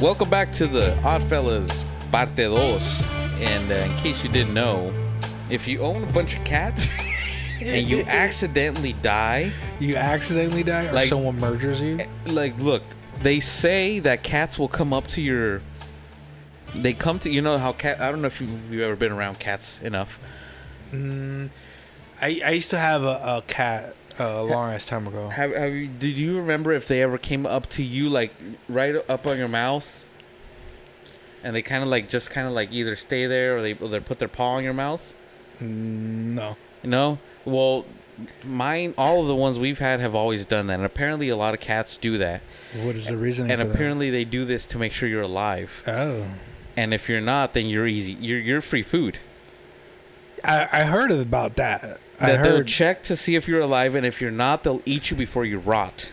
Welcome back to the Oddfellas Parte Dos. And uh, in case you didn't know, if you own a bunch of cats and you accidentally die, You accidentally die, or Like- someone murders you. like, look, they say that cats will come up to your. They come to you know how cat. I don't know if you, you've ever been around cats enough. I, I used to have a, a cat a long ass time ago. Have, have you? Did you remember if they ever came up to you like right up on your mouth, and they kind of like just kind of like either stay there or they or they put their paw on your mouth? No. No. well, mine all of the ones we've had have always done that, and apparently a lot of cats do that, What is the reason? and for that? apparently they do this to make sure you're alive. oh, And if you're not, then you're easy. You're you're free food. I, I heard about that. That they'll check to see if you're alive, and if you're not, they'll eat you before you rot.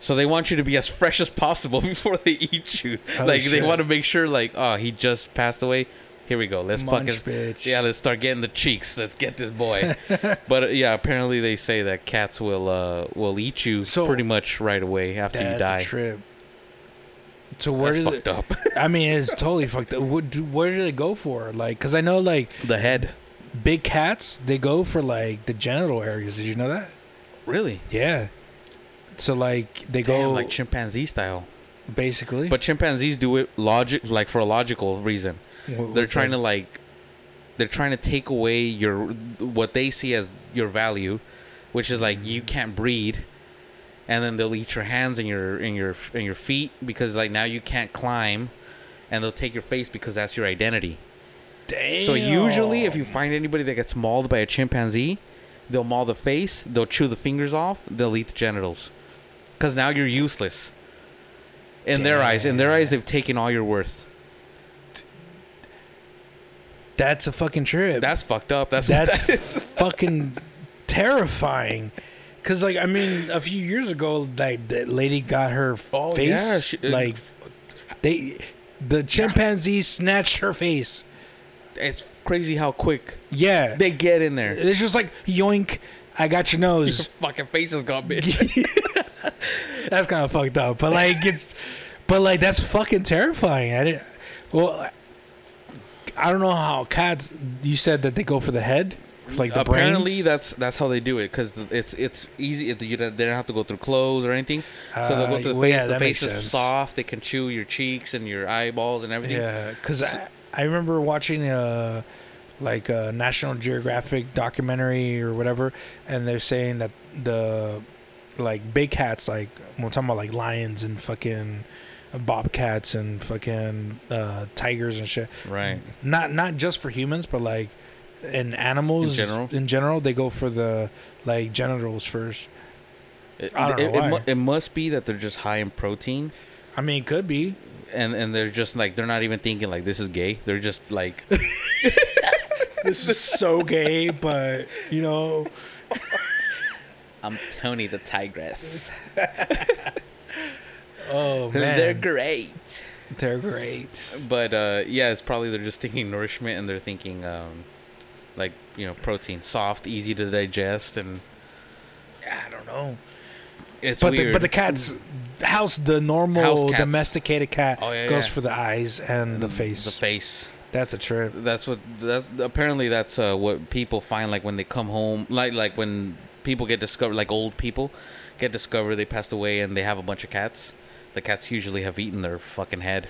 So they want you to be as fresh as possible before they eat you. Oh, like they want to make sure, like, oh, he just passed away. Here we go. Let's Munch, fucking bitch. yeah. Let's start getting the cheeks. Let's get this boy. but uh, yeah, apparently they say that cats will uh will eat you So- pretty much right away after you That's die. a trip. So where That's fucked it? up. I mean, it's totally fucked up. What do, where do they go for? Like, cause I know like the head. Big cats, they go for like the genital areas. Did you know that? Really? Yeah. So like they Damn, go like chimpanzee style. basically. But chimpanzees do it logic, like for a logical reason. What- they're trying that? to like they're trying to take away your what they see as your value which is like you mm. can't breed and then they'll eat your hands and your and your and your feet because like now you can't climb and they'll take your face because that's your identity Damn. so usually if you find anybody that gets mauled by a chimpanzee they'll maul the face they'll chew the fingers off they'll eat the genitals because now you're useless in their eyes in their eyes they've taken all your worth That's a fucking trip. that's fucked up that's That's that fucking terrifying. Cause like I mean, a few years ago, like that lady got her Oh, face yeah, she- uh, like they the chimpanzee snatched her face. It's crazy how quick Yeah, they get in there. it's just like yoink. I got your Your nose. fucking faces got bitch. that's kind of fucked up, but like it's, but like that's fucking terrifying. I didn't. Well, I don't know how cats. You said that they go for the head, like the Apparently, brains. that's that's how they do it because it's it's easy. It, you don't, they don't have to go through clothes or anything. so they'll go Uh, to the face. yeah, the face is sense. soft. They can chew your cheeks and your eyeballs and everything. Yeah, because I, I remember watching a like a National Geographic documentary or whatever, and they're saying that the like big cats, like we're talking about like lions and fucking bobcats and fucking uh, tigers and shit. Right. Not not just for humans, but like in animals In general? In general, they go for the like genitals first. It, I don't it, know it, mu- why. it must be that they're just high in protein, I mean, it could be. And and they're just like they're not even thinking like this is gay. They're just like This is so gay, but you know. I'm Tony the tigress. Oh man, they're great. They're great. But uh, yeah, it's probably they're just thinking nourishment and they're thinking um, like you know protein, soft, easy to digest, and I don't know. it's but weird. the, but the cat's house, the normal House domesticated cat Oh, yeah, goes yeah. for the eyes and the face. the face. That's a trip. That's what. That apparently that's uh, what people find like when they come home, like like when people get discovered, like old people get discovered, they passed away, and they have a bunch of cats. The cats usually have eaten their fucking head.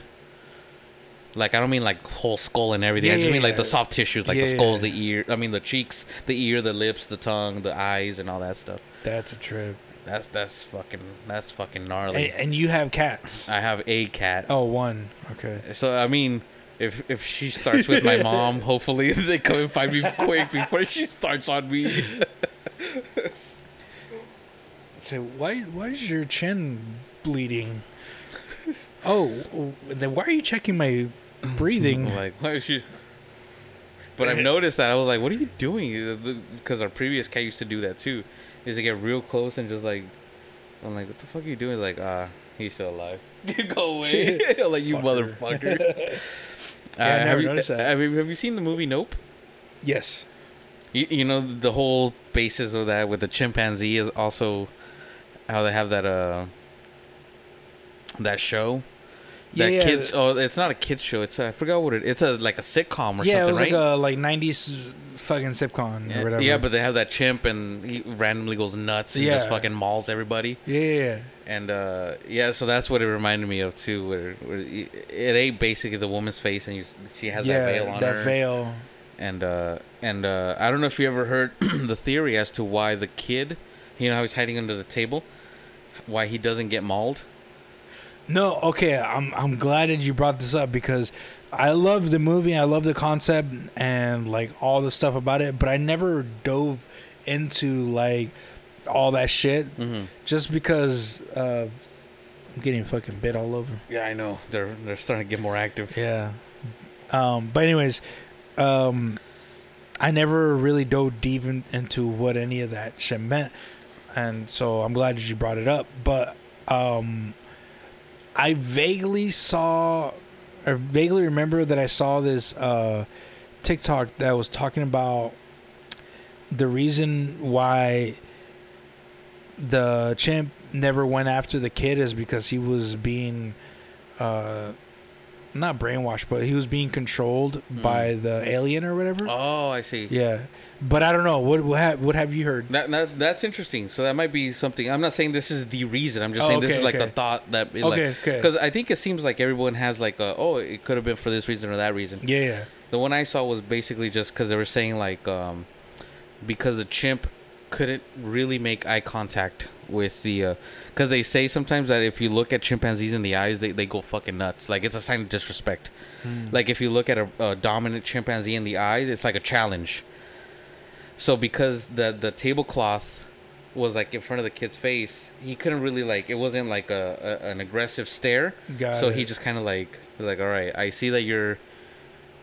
Like I don't mean like whole skull and everything. I just yeah, mean like yeah. the soft tissues, like Yeah, the skulls, yeah. the ear. I mean the cheeks, the ear, the lips, the tongue, the eyes, and all that stuff. That's a trip. That's that's fucking that's fucking gnarly. And, and you have cats. I have a cat. Oh, one. Okay. So I mean, if if she starts with my mom, hopefully they come and find me quick before she starts on me. So why why is your chin bleeding? Oh, then why are you checking my breathing? Like, why is she? But I've noticed that I was like, what are you doing? Because our previous cat used to do that too. Is to get real close and just like, I'm like, what the fuck are you doing? Like, ah, he's still alive. Go away. Like you Fucker. motherfucker. Yeah, I Uh, never have you, noticed that. Have you, have you seen the movie Nope? Yes. You, you know the whole basis of that with the chimpanzee is also how they have that uh that show that yeah. kids. Oh, it's not a kids show. It's a, I forgot what it. It's a like a sitcom or yeah, it was right? like a like '90s fucking sitcom or yeah, whatever. yeah, but they have that chimp and he randomly goes nuts and Yeah. just fucking mauls everybody. yeah. And uh, yeah, so that's what it reminded me of too. Where, where it it ain't basically the woman's face, and you, she has yeah, that veil on that her. veil. And uh, and uh, I don't know if you ever heard the theory as to why the kid, you know how he's hiding under the table, why he doesn't get mauled. No, okay, I'm I'm glad that you brought this up because I love the movie, I love the concept and like all the stuff about it, but I never dove into like all that shit Mm-hmm. just because uh, I'm getting fucking bit all over. Yeah, I know. They're they're starting to get more active. Yeah. Um, but anyways, um, I never really dove deep in, into what any of that shit meant, and so I'm glad that you brought it up. But um, I vaguely saw, or vaguely remember that I saw this uh, TikTok that was talking about the reason why the chimp never went after the kid is because he was being uh not brainwashed but he was being controlled by the alien or whatever Oh, I see. yeah but i don't know what what have, what have you heard That, that that's interesting. So that might be something. I'm not saying this is the reason. I'm just Oh, saying this is like okay. a thought that it, Okay, like okay. because I think it seems like everyone has like a oh it could have been for this reason or that reason. yeah yeah The one I saw was basically just because they were saying like um because the chimp couldn't really make eye contact with the because they say sometimes that if you look at chimpanzees in the eyes they, they go fucking nuts like it's a sign of disrespect Hmm. like if you look at a, a dominant chimpanzee in the eyes it's like a challenge so because the the tablecloth was like in front of the kid's face he couldn't really like it wasn't like a, a an aggressive stare Got so it. he just kind of like like all right i see that you're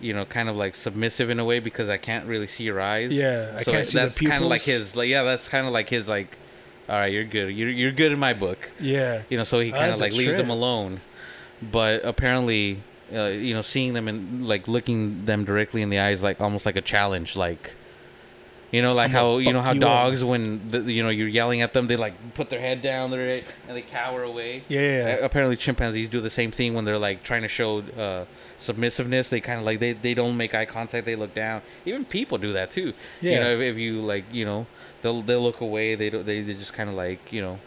you know kind of like submissive in a way because i can't really see your eyes. Yeah, I so can't see the that's kind of like his like yeah that's kind of like his like all right you're good. You're, you're good in my book. Yeah. You know so he Oh, kind of like leaves them alone. But apparently uh, you know seeing them and like looking them directly in the eyes like almost like a challenge like you know like how you know how you up. dogs when the, you know you're yelling at them they like put their head down and they cower away yeah, yeah, yeah. apparently chimpanzees do the same thing when they're like trying to show uh, submissiveness they kind of like they, they don't make eye contact they look down even people do that too Yeah. you know if, if you like you know they'll they'll look away they don't they, they just kind of like you know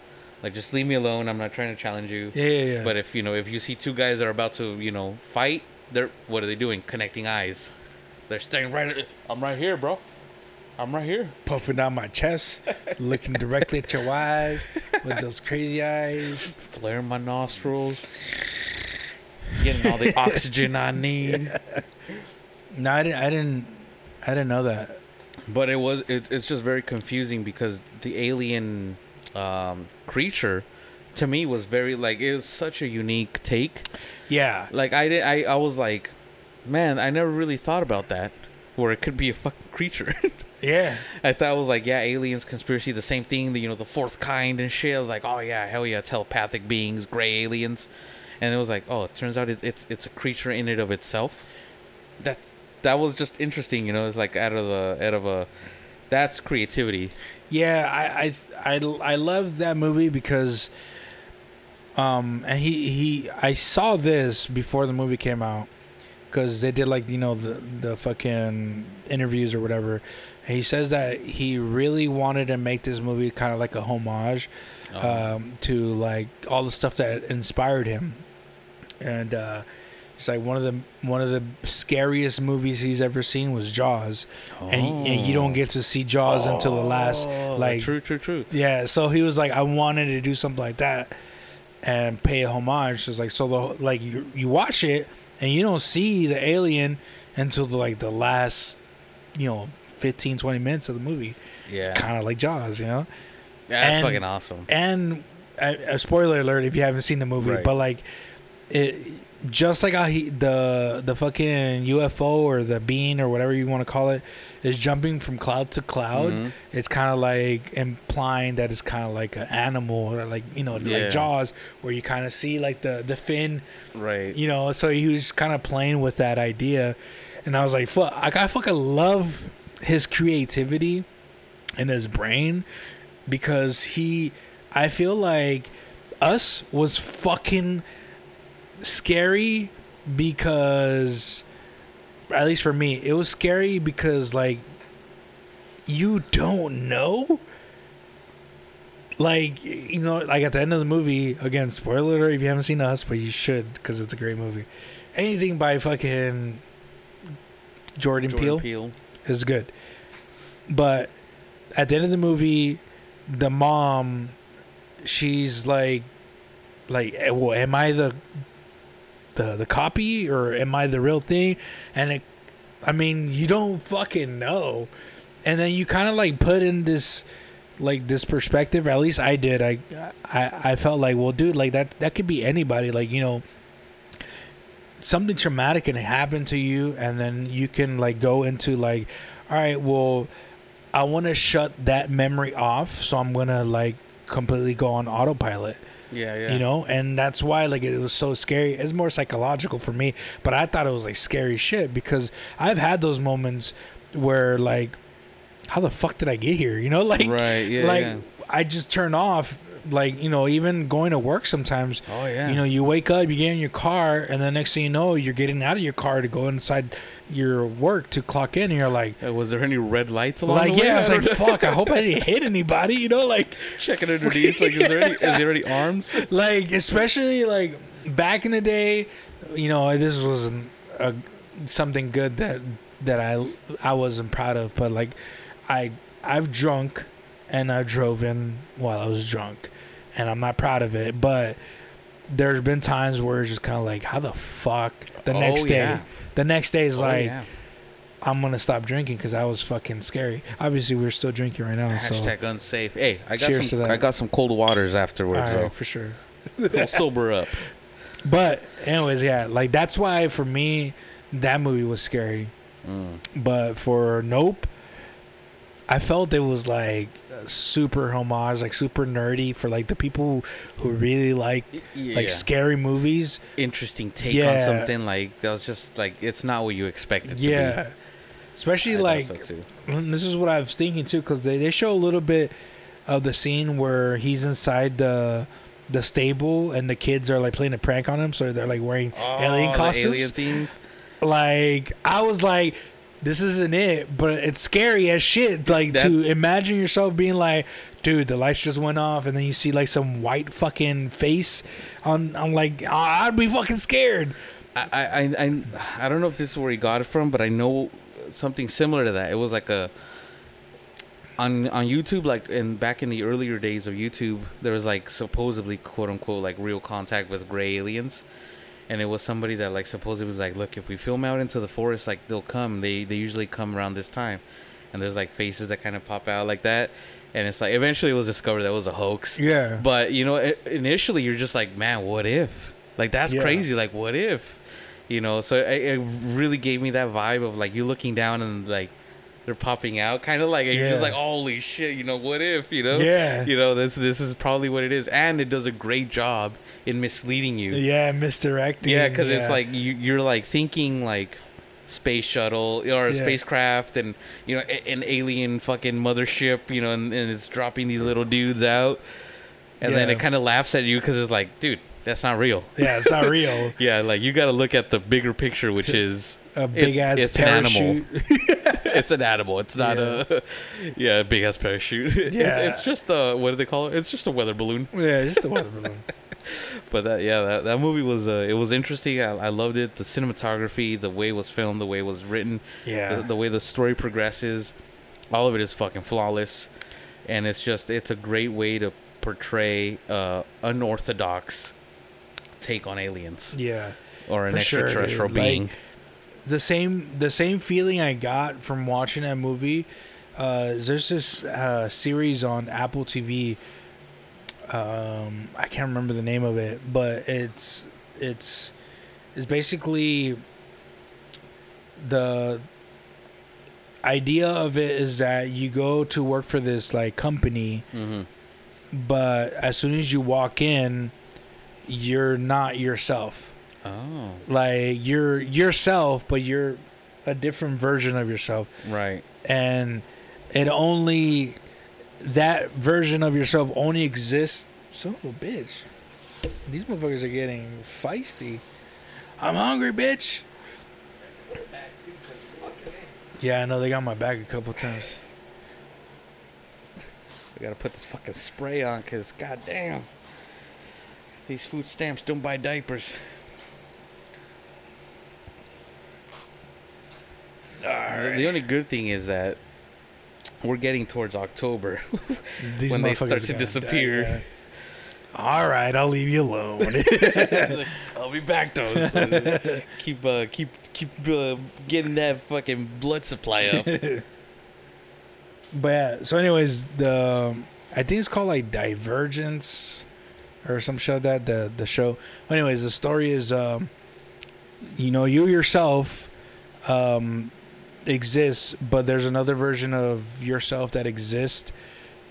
like just leave me alone i'm not trying to challenge you yeah, yeah, yeah. but if you know if you see two guys that are about to you know fight they're what are they doing connecting eyes they're staring right at i'm right here bro i'm right here puffing down my chest, looking directly at your eyes with those crazy eyes. flaring my nostrils getting all the oxygen i need No, I didn't. I didn't. I didn't know that. But it was it's it's just very confusing because the alien um, creature to me was very like it was such a unique take. Yeah, Like I did I I was like, man, I never really thought about that where it could be a fucking creature. yeah, I thought it was like yeah, aliens conspiracy the same thing, the, you know, the fourth kind and shit. I was like, oh yeah, hell yeah, telepathic beings, gray aliens. And it was like, oh, it turns out it, it's it's a creature in it of itself. That's that was just interesting, you know. It's like out of a out of a that's creativity. yeah. I, I, I, I love that movie because, um, and he, he, I saw this before the movie came out because they did like you know the the fucking interviews or whatever. And he says that he really wanted to make this movie kind of like a homage um, to like all the stuff that inspired him, and uh, it's like one of the one of the scariest movies he's ever seen was Jaws, and, and you don't get to see Jaws until the last Oh, like true, true, true. yeah. So he was like, I wanted to do something like that and pay a homage. It's like so the like you you watch it and you don't see the alien until the, like the last you know 15 20 minutes of the movie Yeah, kind of like jaws you know that's and- fucking awesome. and a, a spoiler alert if you haven't seen the movie Right. but like it just like how he the the fucking UFO or the bean or whatever you want to call it is jumping from cloud to cloud Mhm. it's kind of like implying that it's kind of like an animal or like you know Yeah. like jaws where you kind of see like the the fin Right. you know so he was kind of playing with that idea and i was like fuck like, i fucking love his creativity and his brain because he i feel like us was fucking scary because at least for me, it was scary because like you don't know. Like you know, like at the end of the movie, again, spoiler alert if you haven't seen Us, but you should because it's a great movie. Anything by fucking Jordan, Jordan Peele Peele. Is good. But at the end of the movie, the mom, she's like, like, eh, well, am I the, the the copy or am I the real thing? And it, I mean, you don't fucking know. And then you kind of like put in this, like this perspective. At least I did. I, I, I felt like, well, dude, like that that could be anybody. Like you know. Something traumatic can happen to you, and then you can like go into like, all right, well, I want to shut that memory off, so I'm gonna like completely go on autopilot. Yeah, yeah. You know, and that's why like it was so scary. It's more psychological for me, but I thought it was like scary shit because I've had those moments where like, how the fuck did I get here? You know, like, right. Yeah. like yeah. I just turn off. Like you know, even going to work sometimes. Oh yeah. You know, you wake up, you get in your car, and the next thing you know, you're getting out of your car to go inside your work to clock in, and you're like, Uh, was there any red lights along like the way? yeah, I was like, fuck, I hope I didn't hit anybody, you know, like, checking underneath. Like, is there any? Is there any arms? like especially like back in the day, you know, this wasn't a, something good that that I I wasn't proud of, but like, I I've drunk and I drove in while I was drunk, and I'm not proud of it, but there's been times where it's just kind of like, how the fuck the Oh, next day. yeah. The next day is Oh, like yeah. I'm gonna stop drinking because I was fucking scary. Obviously, we're still drinking right now. so unsafe. Hey, I got Cheers some. I got some cold waters all afterwards, right, for sure. so we'll sober up. But anyways, yeah, like that's why for me that movie was scary. Mm. But for Nope, I felt it was like super homage, like super nerdy for like the people who really like Yeah. like scary movies. interesting take Yeah. on something like that was just like it's not what you expected. to Yeah. be. Especially I like so, this is what I was thinking too, because they, they show a little bit of the scene where he's inside the the stable and the kids are like playing a prank on him, so they're like wearing alien Oh, the costumes. alien themes. Like I was like, this isn't it, but it's scary as shit. Like That- to imagine yourself being like, dude, the lights just went off, and then you see like some white fucking face on. I'm like, "Ah, I'd be fucking scared. I, I, I, I- I don't know if this is where he got it from, but I know something similar to that. It was like a on on YouTube, like in back in the earlier days of YouTube, there was like supposedly quote unquote like real contact with gray aliens, and it was somebody that like supposedly was like, look, if we film out into the forest, like they'll come. They they usually come around this time, and there's like faces that kind of pop out like that, and it's like eventually it was discovered that it was a hoax. Yeah. But you know, initially you're just like, man, what if? Like that's Yeah. crazy. Like what if? You know, so it, it really gave me that vibe of like you looking down and like they're popping out, kind of like and you're just like, holy shit, you know, what if? You know, Yeah. you know, this this is probably what it is, and it does a great job in misleading you. yeah, misdirecting. Yeah, because yeah. it's like you, you're like thinking like space shuttle or a Yeah. spacecraft and you know a- an alien fucking mothership you know and, and it's dropping these little dudes out and then it kind of laughs at you because it's like dude that's not real yeah, it's not real. yeah like you got to look at the bigger picture which is A big ass it's an animal. it's an animal it's not a yeah a big ass parachute It's- Yeah. it's, just a what do they call it it's just a weather balloon yeah, just a weather balloon. but that yeah that, that movie was uh, it was interesting I, I loved it the cinematography the way it was filmed the way it was written Yeah. the, the way the story progresses all of it is fucking flawless and it's just it's a great way to portray uh unorthodox take on aliens yeah. or an For sure, extraterrestrial. Like, being the same the same feeling I got from watching that movie. Uh, there's this uh, series on Apple TV. Um, I can't remember the name of it, but it's it's it's basically the idea of it is that you go to work for this like company, mm-hmm. but as soon as you walk in, you're not yourself oh like you're yourself but you're a different version of yourself right and it only that version of yourself only exists son of a bitch these motherfuckers are getting feisty I'm hungry, bitch. Yeah, I know they got my back a couple times. We gotta put this fucking spray on, cause goddamn, these food stamps don't buy diapers. The- The only good thing is that we're getting towards October These when they start to gonna disappear. die, yeah. All right, I'll leave you alone. I'll be back though. so keep uh, keep keep uh, getting that fucking blood supply up. but yeah, so anyways, the I think it's called like Divergence or some show that the the show. Anyways, the story is um, you know you yourself um, exists, but there's another version of yourself that exists.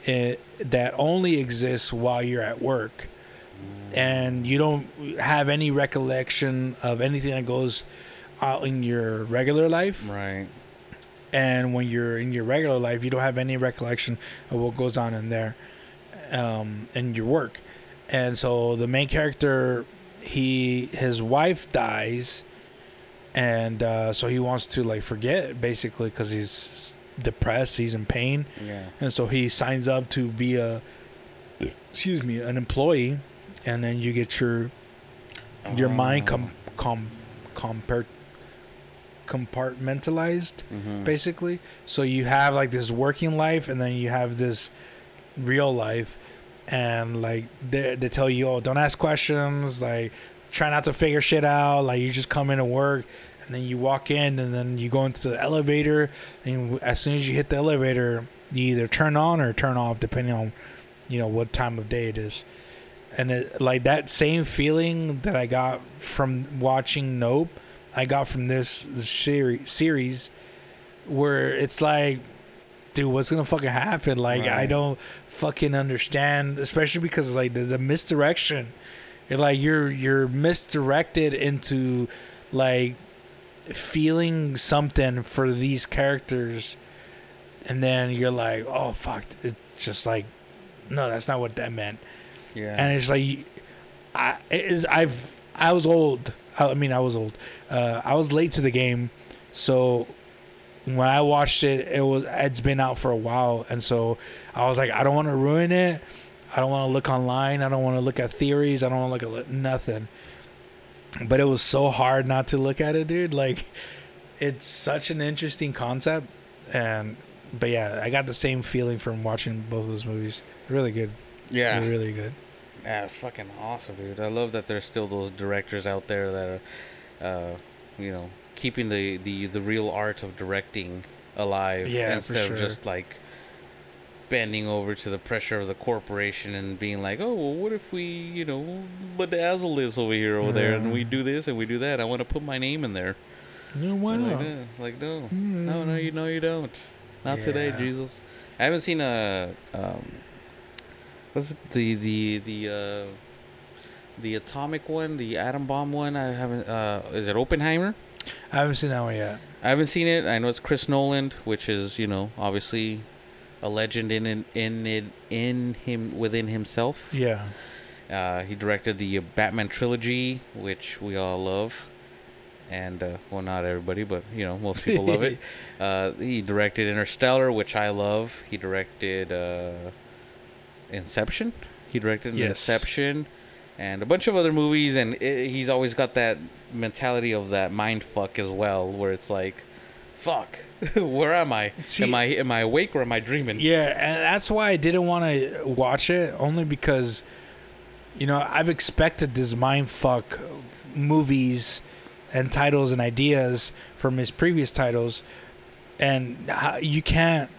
eh, that only exists while you're at work, and you don't have any recollection of anything that goes out in your regular life right. and when you're in your regular life you don't have any recollection of what goes on in there um, in your work and so the main character he his wife dies and uh, so he wants to like forget basically because he's depressed he's in pain Yeah. and so he signs up to be a excuse me an employee and then you get your your mind com, com, compart, compartmentalized Mhm. basically. So you have like this working life, and then you have this real life, and like they they tell you, oh, don't ask questions, like try not to figure shit out, like you just come in to work, and then you walk in, and then you go into the elevator, and as soon as you hit the elevator, you either turn on or turn off, depending on you know what time of day it is. And it, like that same feeling that I got from watching Nope, I got from this, series, series where it's like, dude, what's gonna fucking happen? Like, I don't fucking understand, especially because like the, the misdirection. You're like you're you're misdirected into like feeling something for these characters, and then you're like, oh fuck, it's just like, no, that's not what that meant Yeah. and it's like I it is I've I was old. I I mean, I was old. Uh, I was late to the game, so when I watched it, it was it's been out for a while, and so I was like, I don't want to ruin it. I don't want to look online. I don't want to look at theories. I don't want to look at nothing. But it was so hard not to look at it, dude. Like, it's such an interesting concept, and but yeah, I got the same feeling from watching both those movies. Really good. yeah. Really, really good. Yeah, fucking awesome, dude. I love that there's still those directors out there that are, uh, you know, keeping the, the, the real art of directing alive Yeah, instead sure. of just like bending over to the pressure of the corporation and being like, oh, well, what if we, you know, bedazzle this over here, over there, and we Mm. do this and we do that. I want to put my name in there. Yeah, why like, not? that. like no, no, no, you know, you don't. Not today, Jesus. I haven't seen a um, what's it, the the the uh, the atomic one, the atom bomb one. I haven't. Uh, is it Oppenheimer? I haven't seen that one yet. I haven't seen it. I know it's Chris Nolan, which is you know obviously a legend in in in in him within himself. Yeah. Uh, he directed the Batman trilogy, which we all love, and uh, well, not everybody, but you know most people love it. Uh, he directed Interstellar, which I love. He directed uh, Inception. He directed Yes. Inception, and a bunch of other movies. And i he's always got that mentality of that mind fuck as well, where it's like, fuck, where am I? See- am I am I awake or am I dreaming? Yeah, and that's why I didn't want to watch it only because you know, I've expected this mind fuck movies and titles and ideas from his previous titles and how, you can't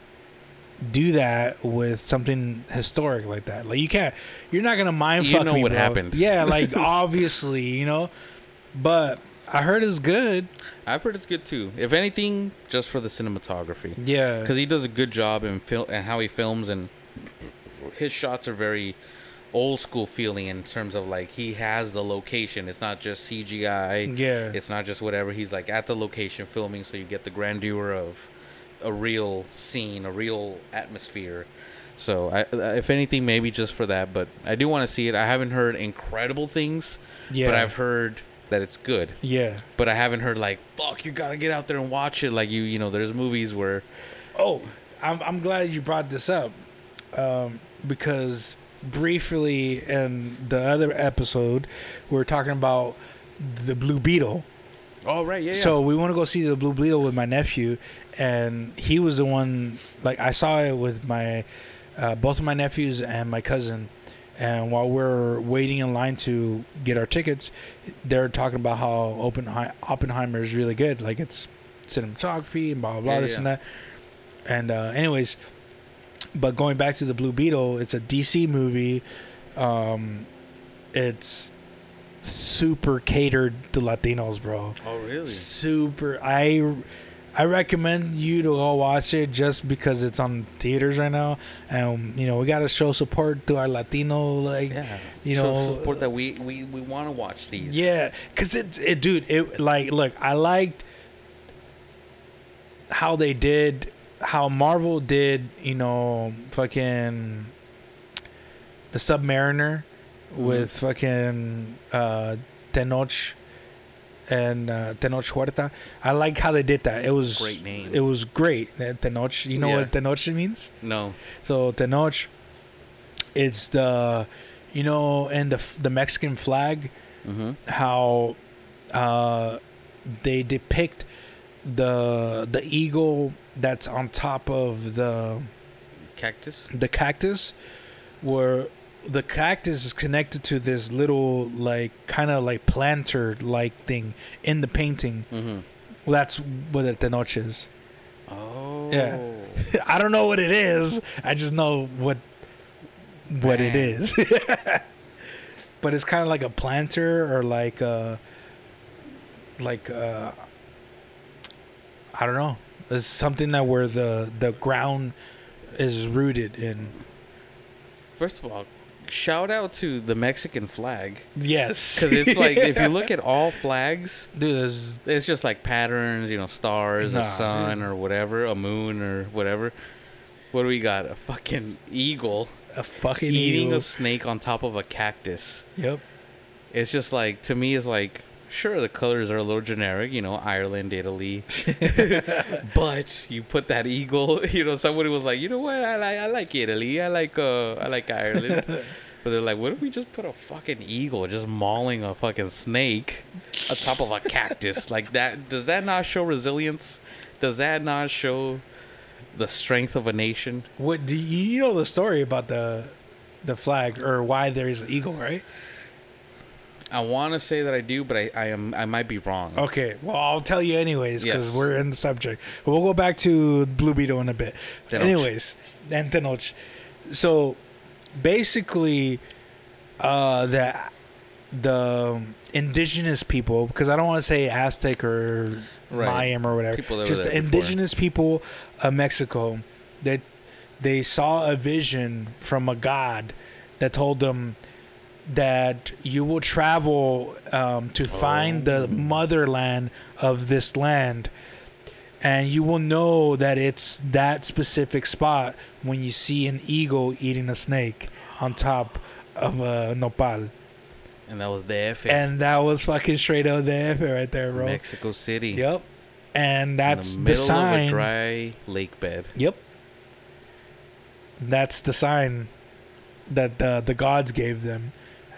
do that with something historic like that. Like you can't you're not going to mind You fuck know me, what bro. happened. Yeah, like obviously, you know. But I heard it's good. I've heard it's good too. If anything, just for the cinematography. Yeah. because he does a good job in film and how he films and his shots are very old school feeling in terms of like he has the location it's not just cgi yeah. it's not just whatever he's like at the location filming so you get the grandeur of a real scene a real atmosphere so I, if anything maybe just for that but i do want to see it i haven't heard incredible things yeah. but i've heard that it's good, Yeah. but I haven't heard like fuck you gotta get out there and watch it. Like you you know there's movies where Oh, I'm I'm glad you brought this up, um, because briefly in the other episode, we were talking about the Blue Beetle. oh right yeah, So we want to go see the Blue Beetle with my nephew, and he was the one. Like I saw it with my uh, both of my nephews and my cousin. And while we're waiting in line to get our tickets, they're talking about how Oppenheimer, Oppenheimer is really good. Like it's cinematography and blah blah blah Yeah, this yeah. and that. And uh, anyways, but going back to the Blue Beetle, it's a DC movie. Um, it's super catered to Latinos, bro oh really super i i recommend you to go watch it just because it's on theaters right now. And you know we got to show support to our latino like yeah. you So know, support that we we we want to watch these. Yeah because it, it dude it like look i liked how they did how marvel did you know fucking the submariner Mm-hmm. with fucking uh tenoch and uh, Tenoch Huerta. I like how they did that. It was Great name. It was great. uh, Tenoch. You know Yeah. what Tenoch means? no So Tenoch, it's the, you know, and the the Mexican flag, mm-hmm. how, uh, they depict the the eagle that's on top of the cactus the cactus, where the cactus is connected to this little like kind of like planter like thing in the painting. mm-hmm. Well, that's what a tenoch is. oh Yeah. I don't know what it is. I just know what what it Man. is. but it's kind of like a planter or like a like uh I don't know. It's something that where the the ground is rooted in. first of all shout out to the mexican flag Yes. because it's like if you look at all flags dude, there's it's just like patterns, you know, stars, Nah, a sun, dude. or whatever, a moon, or whatever. What do we got? A fucking eagle a fucking eating eagle. a snake on top of a cactus. Yep. It's just like to me, it's like sure the colors are a little generic, you know, Ireland, Italy, but you put that eagle, you know, somebody was like, you know what, I like, I like Italy, I like, uh, I like Ireland. But they're like, what if we just put a fucking eagle just mauling a fucking snake on top of a cactus like that? Does that not show resilience? Does that not show the strength of a nation? What do you, you know the story about the the flag or why there's an eagle, right? I want to say that I do, but I, I am I might be wrong. Okay, well I'll tell you anyways because Yes. we're in the subject. We'll go back to Blue Beetle in a bit. Tenoch. Anyways, and Tenoch. So basically, uh, the the indigenous people, because I don't want to say Aztec or Right. Mayan or whatever, People that were just the there before. indigenous people of Mexico that they saw a vision from a god that told them that you will travel um, to find Oh. the motherland of this land and you will know that it's that specific spot when you see an eagle eating a snake on top of a nopal And that was the F and that was fucking straight out the F right there bro Mexico City. yep and that's the, the sign of a dry lake bed. Yep. That's the sign that the the gods gave them,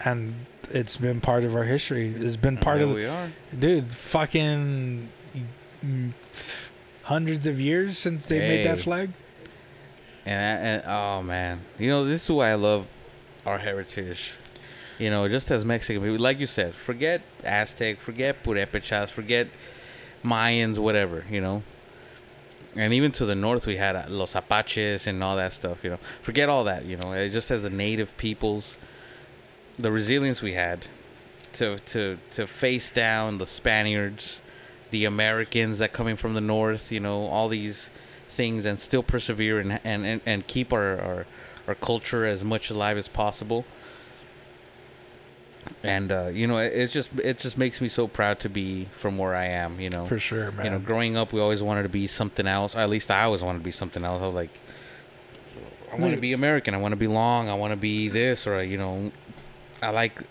and it's been part of our history. It's been part of, we are. dude. Fucking hundreds of years since they made that flag. And, and oh man, you know this is why I love our heritage. You know, just as Mexican people, like you said, forget Aztec, forget Purépechas, forget Mayans, whatever. You know, and even to the north we had uh, Los Apaches and all that stuff. You know, forget all that. You know, it just as the native peoples, the resilience we had to to to face down the Spaniards, the Americans that coming from the north. You know, all these things and still persevere and and, and, and keep our, our our culture as much alive as possible. And uh, you know, it, it's just it just makes me so proud to be from where I am. You know, For sure, man. you know, growing up, we always wanted to be something else. At least I always wanted to be something else. I was like, I want to be American. I want to be long. I want to be this, or you know, I like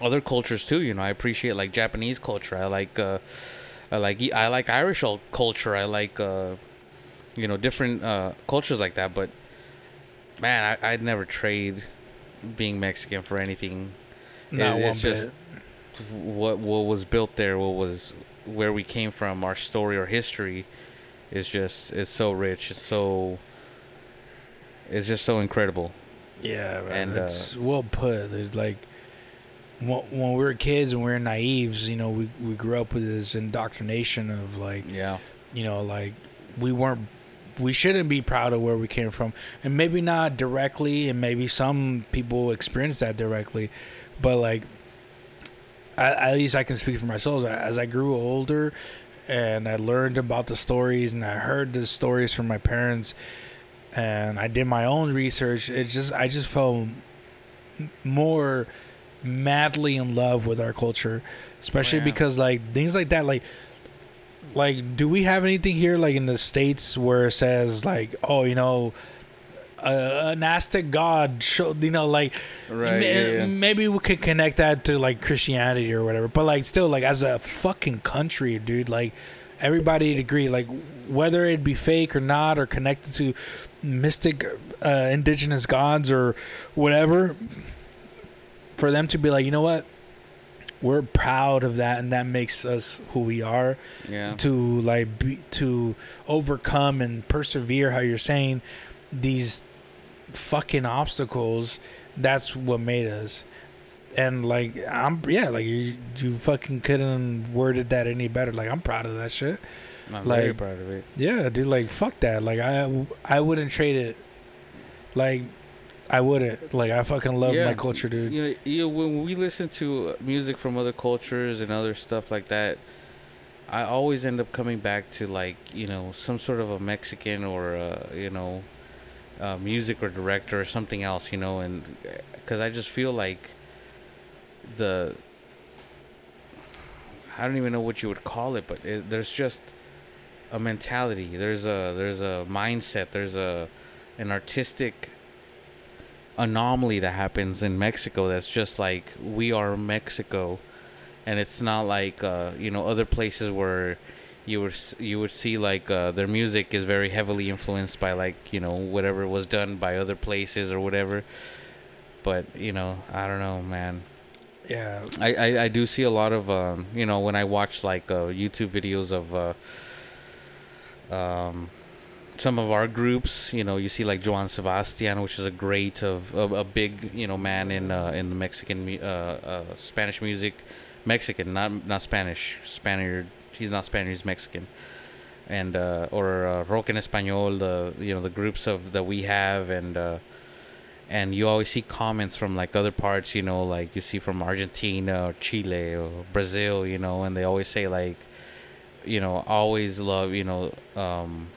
other cultures too. You know, I appreciate like Japanese culture. I like uh, I like I like Irish culture. I like uh, you know different uh, cultures like that. But man, I, I'd never trade being Mexican for anything. Not It- one it's just bit. what what was built there, what was where we came from, our story or history is just it's so rich. It's so it's just so incredible. Yeah, man, And, uh, it's well put. It's like when, when we were kids and we were naives, you know, we we grew up with this indoctrination of like, Yeah. you know, like we weren't, we shouldn't be proud of where we came from, and maybe not directly, and maybe some people experience that directly, but like, at, at least I can speak for myself. As I grew older, and I learned about the stories, and I heard the stories from my parents, and I did my own research. It just, I just felt more madly in love with our culture, especially yeah. because like things like that, like like do we have anything here like in the states where it says like oh you know uh, an aztec god show you know like Right. ma- yeah, yeah. maybe we could connect that to like christianity or whatever but like still like as a fucking country dude like everybody'd agree like whether it be fake or not or connected to mystic uh, indigenous gods or whatever for them to be like you know what we're proud of that and that makes us who we are Yeah. to like be, to overcome and persevere how you're saying these fucking obstacles that's what made us. And like i'm yeah like you you fucking couldn't worded that any better. Like i'm proud of that shit. I'm very proud of it. yeah dude like fuck that. Like i i wouldn't trade it. Like i wouldn't. Like i fucking love Yeah, my culture dude. You know, you know, when we listen to music from other cultures and other stuff like that, I always end up coming back to like you know some sort of a Mexican or a, you know, uh, music or director or something else. You know, and because I just feel like the I don't even know what you would call it, but it, there's just a mentality. There's a there's a mindset. There's a an artistic anomaly that happens in Mexico that's just like we are Mexico and it's not like uh, you know other places where you would s- you would see like uh, their music is very heavily influenced by like you know whatever was done by other places or whatever. But you know I don't know man. Yeah. I, I, I do see a lot of um, you know when I watch like uh, YouTube videos of uh, um, some of our groups you know you see like Joan Sebastian which is a great of, of a big you know man in uh, in the Mexican uh, uh, Spanish music. Mexican not not Spanish Spaniard he's not Spanish he's Mexican. And uh, or uh, rock en español the you know the groups of that we have and uh, and you always see comments from like other parts you know like you see from argentina or chile or brazil you know and they always say like you know always love you know um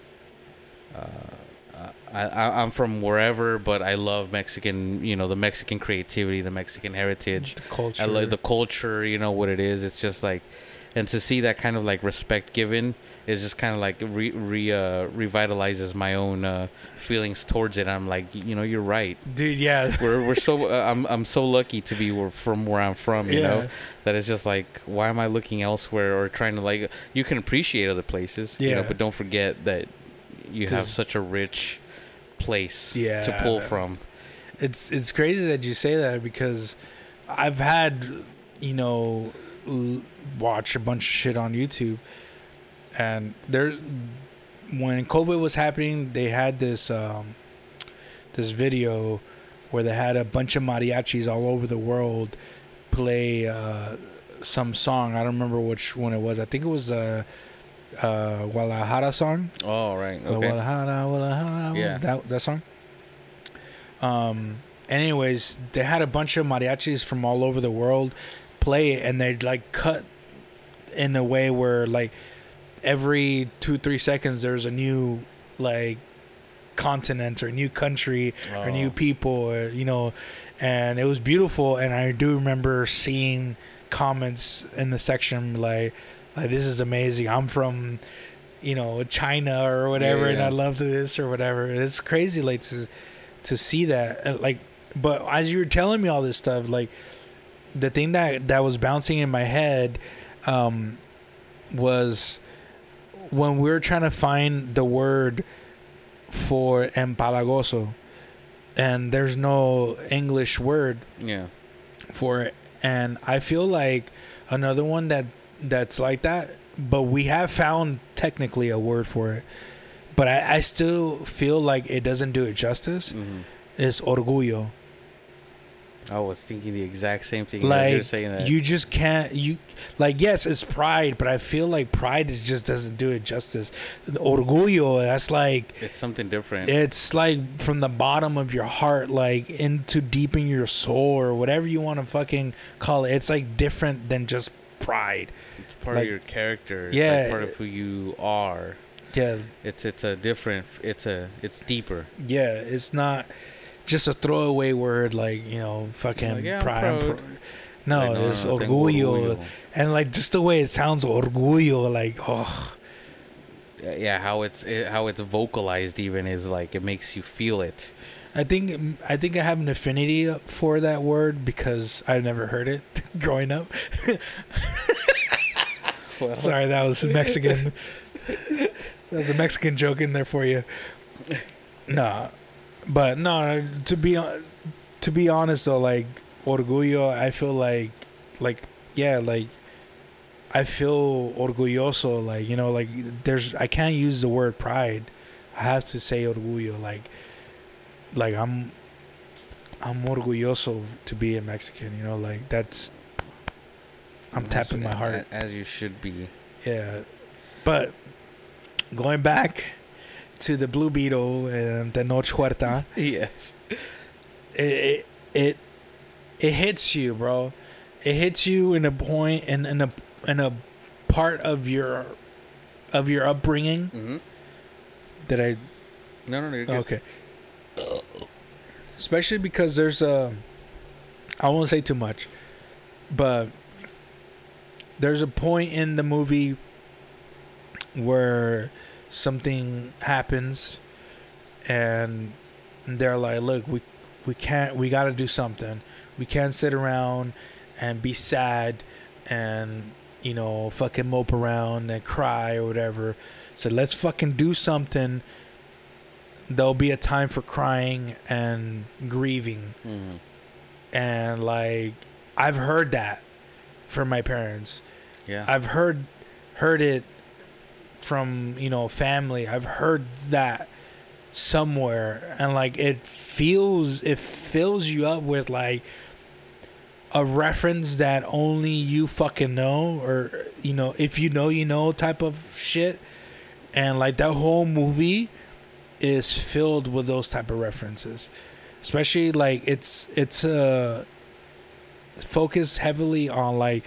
uh, I, I i'm from wherever but i love mexican you know the mexican creativity the mexican heritage. The culture I like the culture, you know what it is. It's just like, and to see that kind of like respect given is just kind of like re, re uh, revitalizes my own uh, feelings towards it. I'm like, you know, you're right. dude yeah We're we're so uh, I'm I'm so lucky to be where, from where I'm from. You know Yeah. that it's just like, why am I looking elsewhere or trying to like? You can appreciate other places, you know, Yeah. but don't forget that you have such a rich place to pull from. it's it's crazy that you say that because I've had you know l- watch a bunch of shit on YouTube and there when COVID was happening they had this um this video where they had a bunch of mariachis all over the world play uh some song I don't remember which one it was I think it was a uh Guadalajara song Oh right, okay. Guadalajara, Guadalajara, Yeah. that that song. Um. Anyways, they had a bunch of mariachis from all over the world play it, and they'd like cut in a way where like every two three seconds there's a new like continent or a new country or new Oh. people or you know and it was beautiful and i do remember seeing comments in the section like like this is amazing i'm from you know china or whatever and Yeah. i love this or whatever it's crazy like to to see that Uh, like but as you were telling me all this stuff like the thing that that was bouncing in my head um, was when we were trying to find the word for empalagoso, and there's no English word Yeah. for it, and I feel like another one that that's like that, but we have found technically a word for it, but I, I still feel like it doesn't do it justice. hmm Is orgullo. I was thinking the exact same thing as you were saying that. you just can't you like yes it's pride but i feel like pride is just doesn't do it justice orgullo that's like it's something different. it's like from the bottom of your heart like into deep in your soul or whatever you want to fucking call it it's like different than just pride it's part like- of your character. It's Yeah. like part of who you are. yeah It's it's a different. It's a it's deeper. yeah it's not just a throwaway word like you know fucking Like, yeah, pride pro- no, Like, it's tengo orgullo and like just the way it sounds orgullo like oh Yeah, how it's it, how it's vocalized even is like it makes you feel it. I think I think I have an affinity for that word because I've never heard it growing up. Well, Sorry, that was Mexican. that was a Mexican joke in there for you. No, but no. To be to be honest though, like orgullo, I feel like like yeah, like I feel orgulloso. Like you know, like there's I can't use the word pride. I have to say orgullo. Like like I'm I'm orgulloso to be a Mexican. You know, like that's I'm tapping my heart. as you should be. Yeah, but going back to the Blue Beetle and Tenoch Huerta, Yes. it, it it it hits you, bro. It hits you in a point in in a in a part of your of your upbringing Mm-hmm. that I No, no, no. Okay. Especially because there's a I won't say too much, but there's a point in the movie where something happens and they're like, "Look, we we can't we got to do something. We can't sit around and be sad and you know, fucking mope around and cry or whatever. So let's fucking do something there'll be a time for crying and grieving Mhm. and like i've heard that from my parents Yeah. i've heard heard it from you know family. I've heard that somewhere and like it feels it fills you up with like a reference that only you fucking know or you know if you know you know type of shit. And like that whole movie is filled with those type of references. Especially like it's it's uh focus heavily on like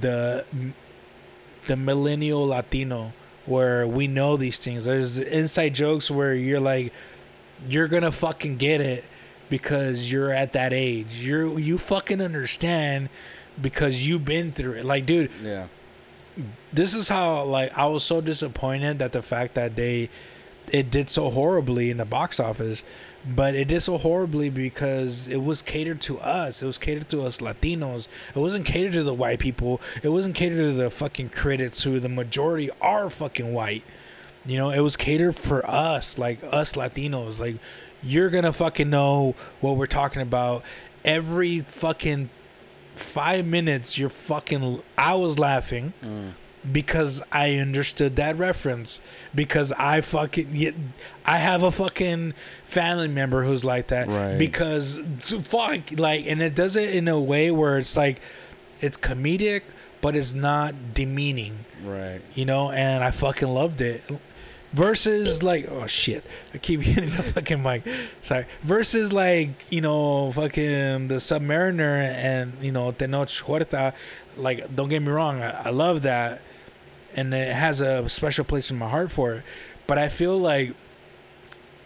the the millennial latino where we know these things. There's inside jokes where you're like you're gonna fucking get it because you're at that age. You're you fucking understand because you've been through it. Like dude yeah. this is how like I was so disappointed that the fact that they it did so horribly in the box office, but it did so horribly because it was catered to us. It was catered to us Latinos. It wasn't catered to the white people. It wasn't catered to the fucking critics who the majority are fucking white. You know, it was catered for us, like us Latinos. Like you're gonna fucking know what we're talking about. Every fucking five minutes, you're fucking. I was laughing Mm. Because I understood that reference. Because I fucking I have a fucking family member who's like that. Right. Because fuck, like, and it does it in a way where it's like, it's comedic, but it's not demeaning Right. you know, and I fucking loved it. Versus like, oh shit, I keep hitting the fucking mic. Sorry. Versus like, you know, fucking the Submariner and you know Tenoch Huerta. Like, don't get me wrong, I, I love that, and it has a special place in my heart for it. But I feel like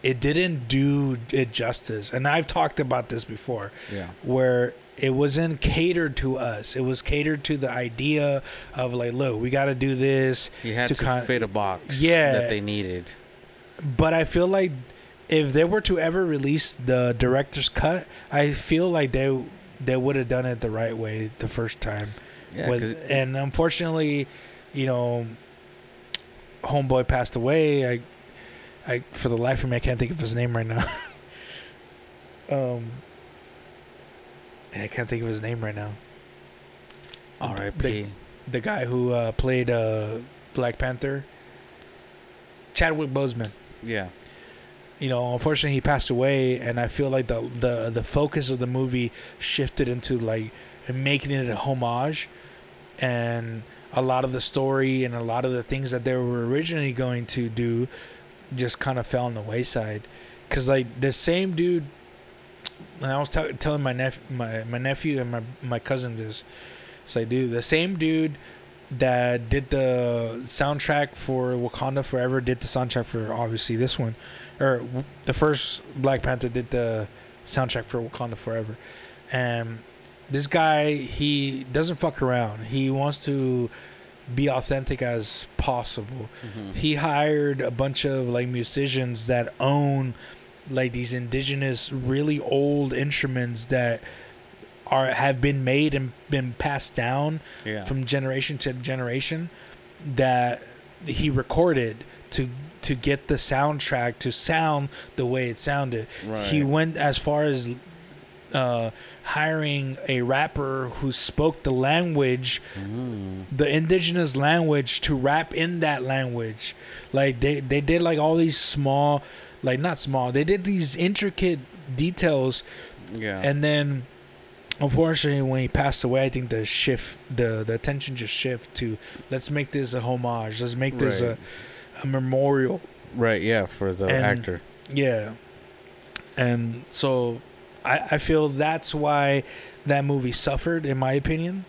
it didn't do it justice, and I've talked about this before Yeah. where it wasn't catered to us. It was catered to the idea of like, look, we got to do this. You had To to, con- fit a box Yeah. that they needed. But I feel like if they were to ever release the director's cut, I feel like they they would have done it the right way the first time. Yeah, With, and unfortunately, you know, homeboy passed away. I, I for the life of me, I can't think of his name right now. um, I can't think of his name right now. R.I.P. The guy who uh, played uh, Black Panther, Chadwick Boseman. Yeah, you know, unfortunately he passed away, and I feel like the the the focus of the movie shifted into like making it a homage, and a lot of the story and a lot of the things that they were originally going to do just kind of fell on the wayside, because like the same dude, and I was t- telling my nephew, my my nephew and my my cousin this, it's like dude, the same dude that did the soundtrack for Wakanda Forever did the soundtrack for obviously this one, or the first Black Panther did the soundtrack for Wakanda Forever, and this guy he doesn't fuck around. He wants to be authentic as possible. Mhm. He hired a bunch of like musicians that own like these indigenous really old instruments that are have been made and been passed down yeah, from generation to generation that he recorded to to get the soundtrack to sound the way it sounded. right. He went as far as uh, hiring a rapper who spoke the language, Mm. the indigenous language, to rap in that language. Like they they did like all these small, like not small. They did these intricate details Yeah, and then unfortunately when he passed away i think the shift the the attention just shift to let's make this a homage let's make this Right. a, a memorial right. Yeah, for the and- actor. yeah and so i i feel that's why that movie suffered in my opinion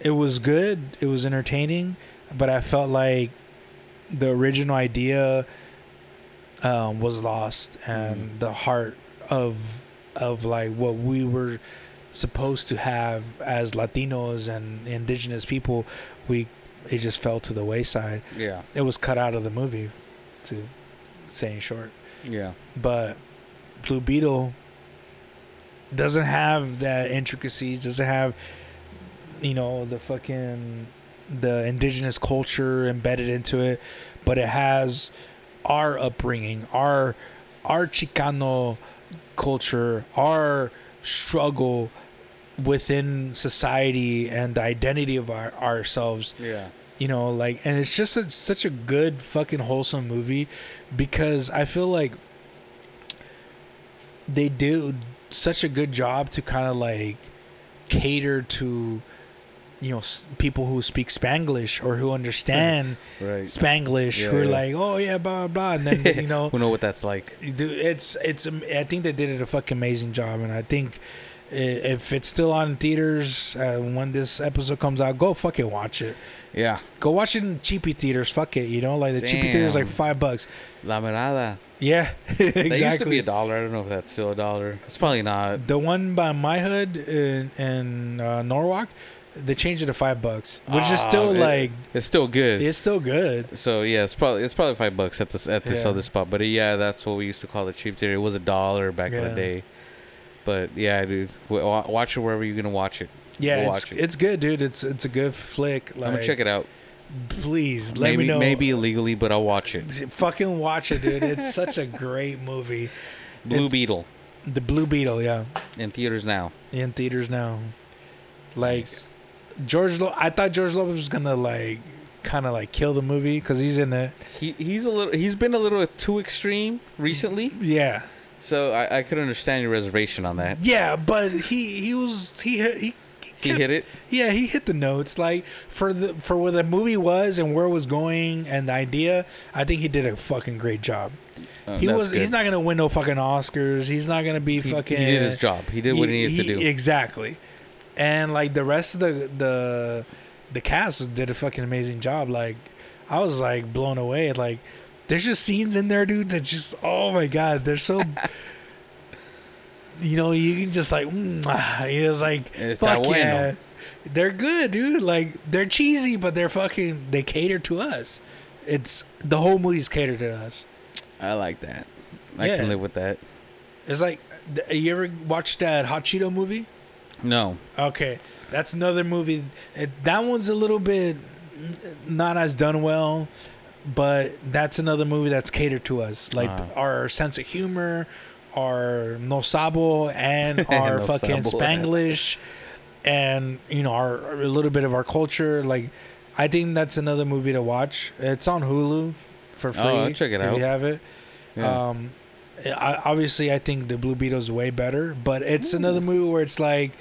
it was good it was entertaining but i felt like the original idea um, was lost and Mhm. the heart of of like what we were supposed to have as Latinos and indigenous people, we it just fell to the wayside. Yeah, It was cut out of the movie, to say in short. yeah, But Blue Beetle doesn't have that intricacies, doesn't have you know the fucking the indigenous culture embedded into it, but it has our upbringing, our our Chicano culture, our struggle within society and the identity of our ourselves yeah. you know like and it's just a, such a good fucking wholesome movie because i feel like they do such a good job to kind of like cater to you know s- people who speak spanglish or who understand Right. spanglish Yeah, who are yeah. like oh yeah blah blah and then you know Who know what that's like? dude it's it's i think they did it a fucking amazing job and i think if it's still on theaters uh, when this episode comes out go fucking watch it Yeah, Go watch it in cheapy theaters. Fuck it, you know, like the cheapy theaters like five bucks. La Mirada. Yeah, exactly. That used to be a dollar. I don't know if that's still a dollar. It's probably not. the one by my hood in, in uh, Norwalk, they changed it to five bucks, which is Ah, still it- like It's still good. it's still good. So yeah, it's probably it's probably five bucks at this at this Yeah. other spot. But yeah, that's what we used to call the cheap theater. It was a dollar back in the day. But yeah, dude, watch it wherever you're gonna watch it. Yeah, Go it's watch it. it's good, dude. It's it's a good flick. Like, I'm gonna check it out. Please let maybe me know. maybe illegally, but I'll watch it. fucking watch it, dude. It's such a great movie. Blue It's- Beetle The Blue Beetle, yeah, in theaters now. in theaters now. Like Nice. George, Lo- I thought George Lopez was gonna like kind of like kill the movie because he's in it. he he's a little he's been a little too extreme recently. Yeah, So I, I could understand your reservation on that. yeah, but he he was he he. He hit it. Yeah, he hit the notes. Like for the for where the movie was and where it was going and the idea, I think he did a fucking great job. Uh, he was he's not gonna win no fucking Oscars. He's not gonna be He, fucking. he did his job. He did what he, needed to do. Exactly. And like the rest of the the the cast did a fucking amazing job. Like I was like blown away. Like there's just scenes in there, dude, that just oh my god, they're so you know, you can just like mm, ah, it's like It's fuck bueno. yeah. They're good, dude. Like they're cheesy, but they're fucking they cater to us. It's the whole movie's catered to us. I like that. I Yeah. can live with that. It's like, you ever watched that Hot Cheeto movie? No. Okay, that's another movie. It, that one's a little bit not as done well, but that's another movie that's catered to us. Like Ah. our sense of humor, our no sabo, and our No fucking sabo. Spanglish, and you know our a little bit of our culture. Like, I think that's another movie to watch. It's on Hulu for free. Oh, I'll check it if out. You have it. Yeah. Um, I, obviously, I think the Blue Beetle's way better, but it's another movie where it's like,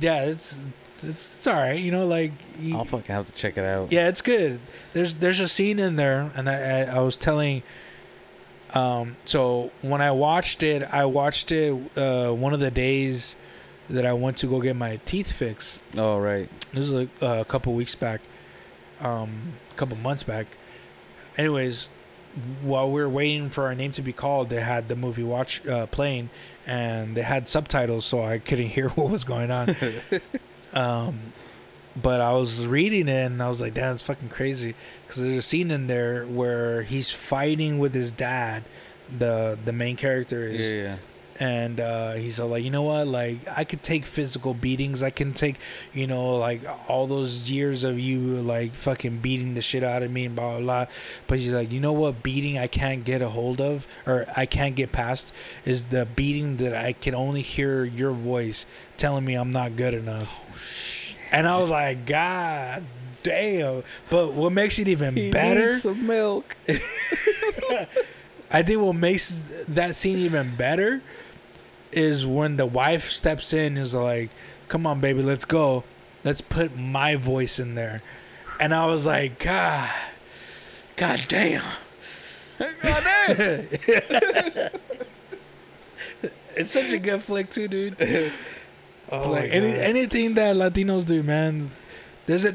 yeah, it's it's, it's all right, you know, like you- I'll fucking have to check it out. yeah, it's good. There's there's a scene in there, and I I, I was telling. Um, so when I watched it, I watched it uh, one of the days that I went to go get my teeth fixed. Oh right. This was like uh, a couple weeks back, um, a couple months back. Anyways, while we were waiting for our name to be called, they had the movie watch uh, playing, and they had subtitles, so I couldn't hear what was going on. um, but I was reading it, and I was like, "Damn, it's fucking crazy." Because there's a scene in there where he's fighting with his dad. The the main character is Yeah, yeah. and uh, he's all like, you know what? Like, I could take physical beatings. I can take, you know, like all those years of you like fucking beating the shit out of me and blah blah blah. But he's like, you know what? Beating I can't get a hold of or I can't get past is the beating that I can only hear your voice telling me I'm not good enough. And I was like, God damn. But what makes it even better? some milk. I think what makes that scene even better is when the wife steps in and is like, "Come on, baby, let's go. Let's put my voice in there." And I was like, "God, God damn." God damn." it's such a good flick too, dude. Oh like any, anything that Latinos do, man. There's a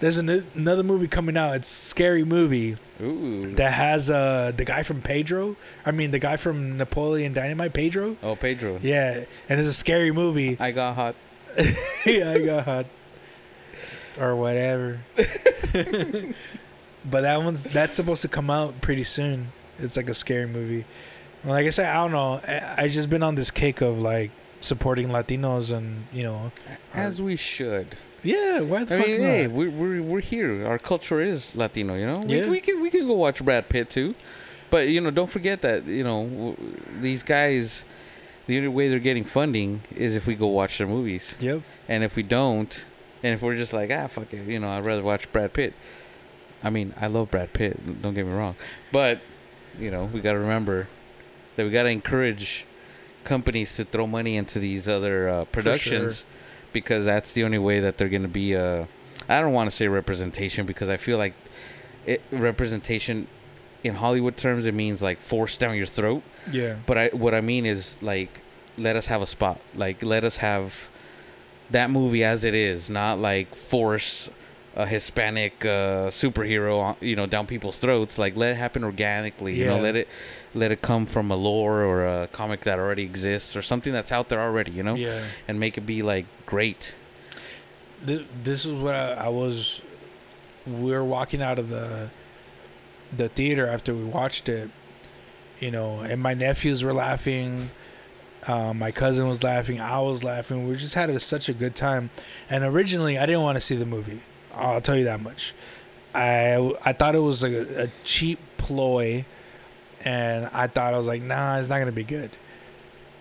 there's an, another movie coming out. It's a scary movie Ooh. that has uh the guy from Pedro. I mean the guy from Napoleon Dynamite, Pedro. oh, Pedro. Yeah, and it's a scary movie. I got hot. yeah, I got hot or whatever. but that one's that's supposed to come out pretty soon. It's like a scary movie. Like I said, I don't know. I, I just been on this kick of like supporting Latinos and you know, As we should. yeah. Why the I fuck mean, not? hey, we're, we're we're here. Our culture is Latino. You know, we, Yeah. we can we can go watch Brad Pitt too, but you know, don't forget that you know w- these guys. The only way they're getting funding is if we go watch their movies, Yep. and if we don't, and if we're just like ah fuck it, you know, I'd rather watch Brad Pitt. I mean, I love Brad Pitt. Don't get me wrong, but you know, we got to remember that we got to encourage companies to throw money into these other uh, productions because that's the only way that they're going to be uh I don't want to say representation because I feel like it representation in Hollywood terms it means like force down your throat. Yeah. but I what I mean is like let us have a spot. Like let us have that movie as it is not like force a Hispanic uh, superhero you know down people's throats like let it happen organically you know let it let it come from a lore or a comic that already exists or something that's out there already you know Yeah. and make it be like great this is what I, I was. We were walking out of the the theater after we watched it, you know, and my nephews were laughing. Um, my cousin was laughing. I was laughing. We just had a, such a good time. And originally, I didn't want to see the movie. I'll tell you that much. I I thought it was like a, a cheap ploy, and I thought I was like, nah, it's not gonna be good.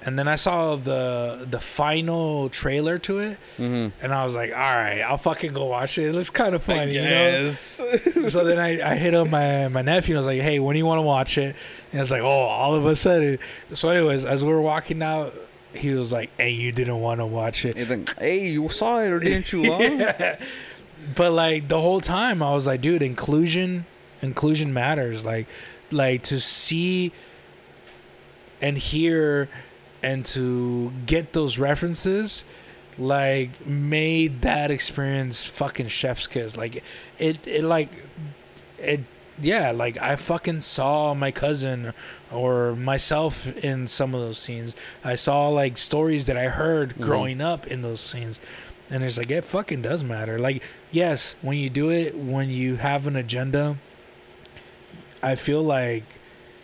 And then I saw the the final trailer to it, mm-hmm. and I was like, all right, I'll fucking go watch it. It looks kind of funny, you know? so then I, I hit up my, my nephew and I was like, hey, when do you want to watch it? And it's like, oh, all of a sudden. So, anyways, as we were walking out, he was like, hey, you didn't want to watch it. Like, hey, you saw it or didn't you? Yeah. But like the whole time, I was like, dude, inclusion, inclusion matters. Like, like to see and hear and to get those references like made that experience fucking chef's kiss like it it like it yeah like i fucking saw my cousin or myself in some of those scenes i saw like stories that i heard Mhm. growing up in those scenes and it's like it fucking does matter like yes when you do it when you have an agenda i feel like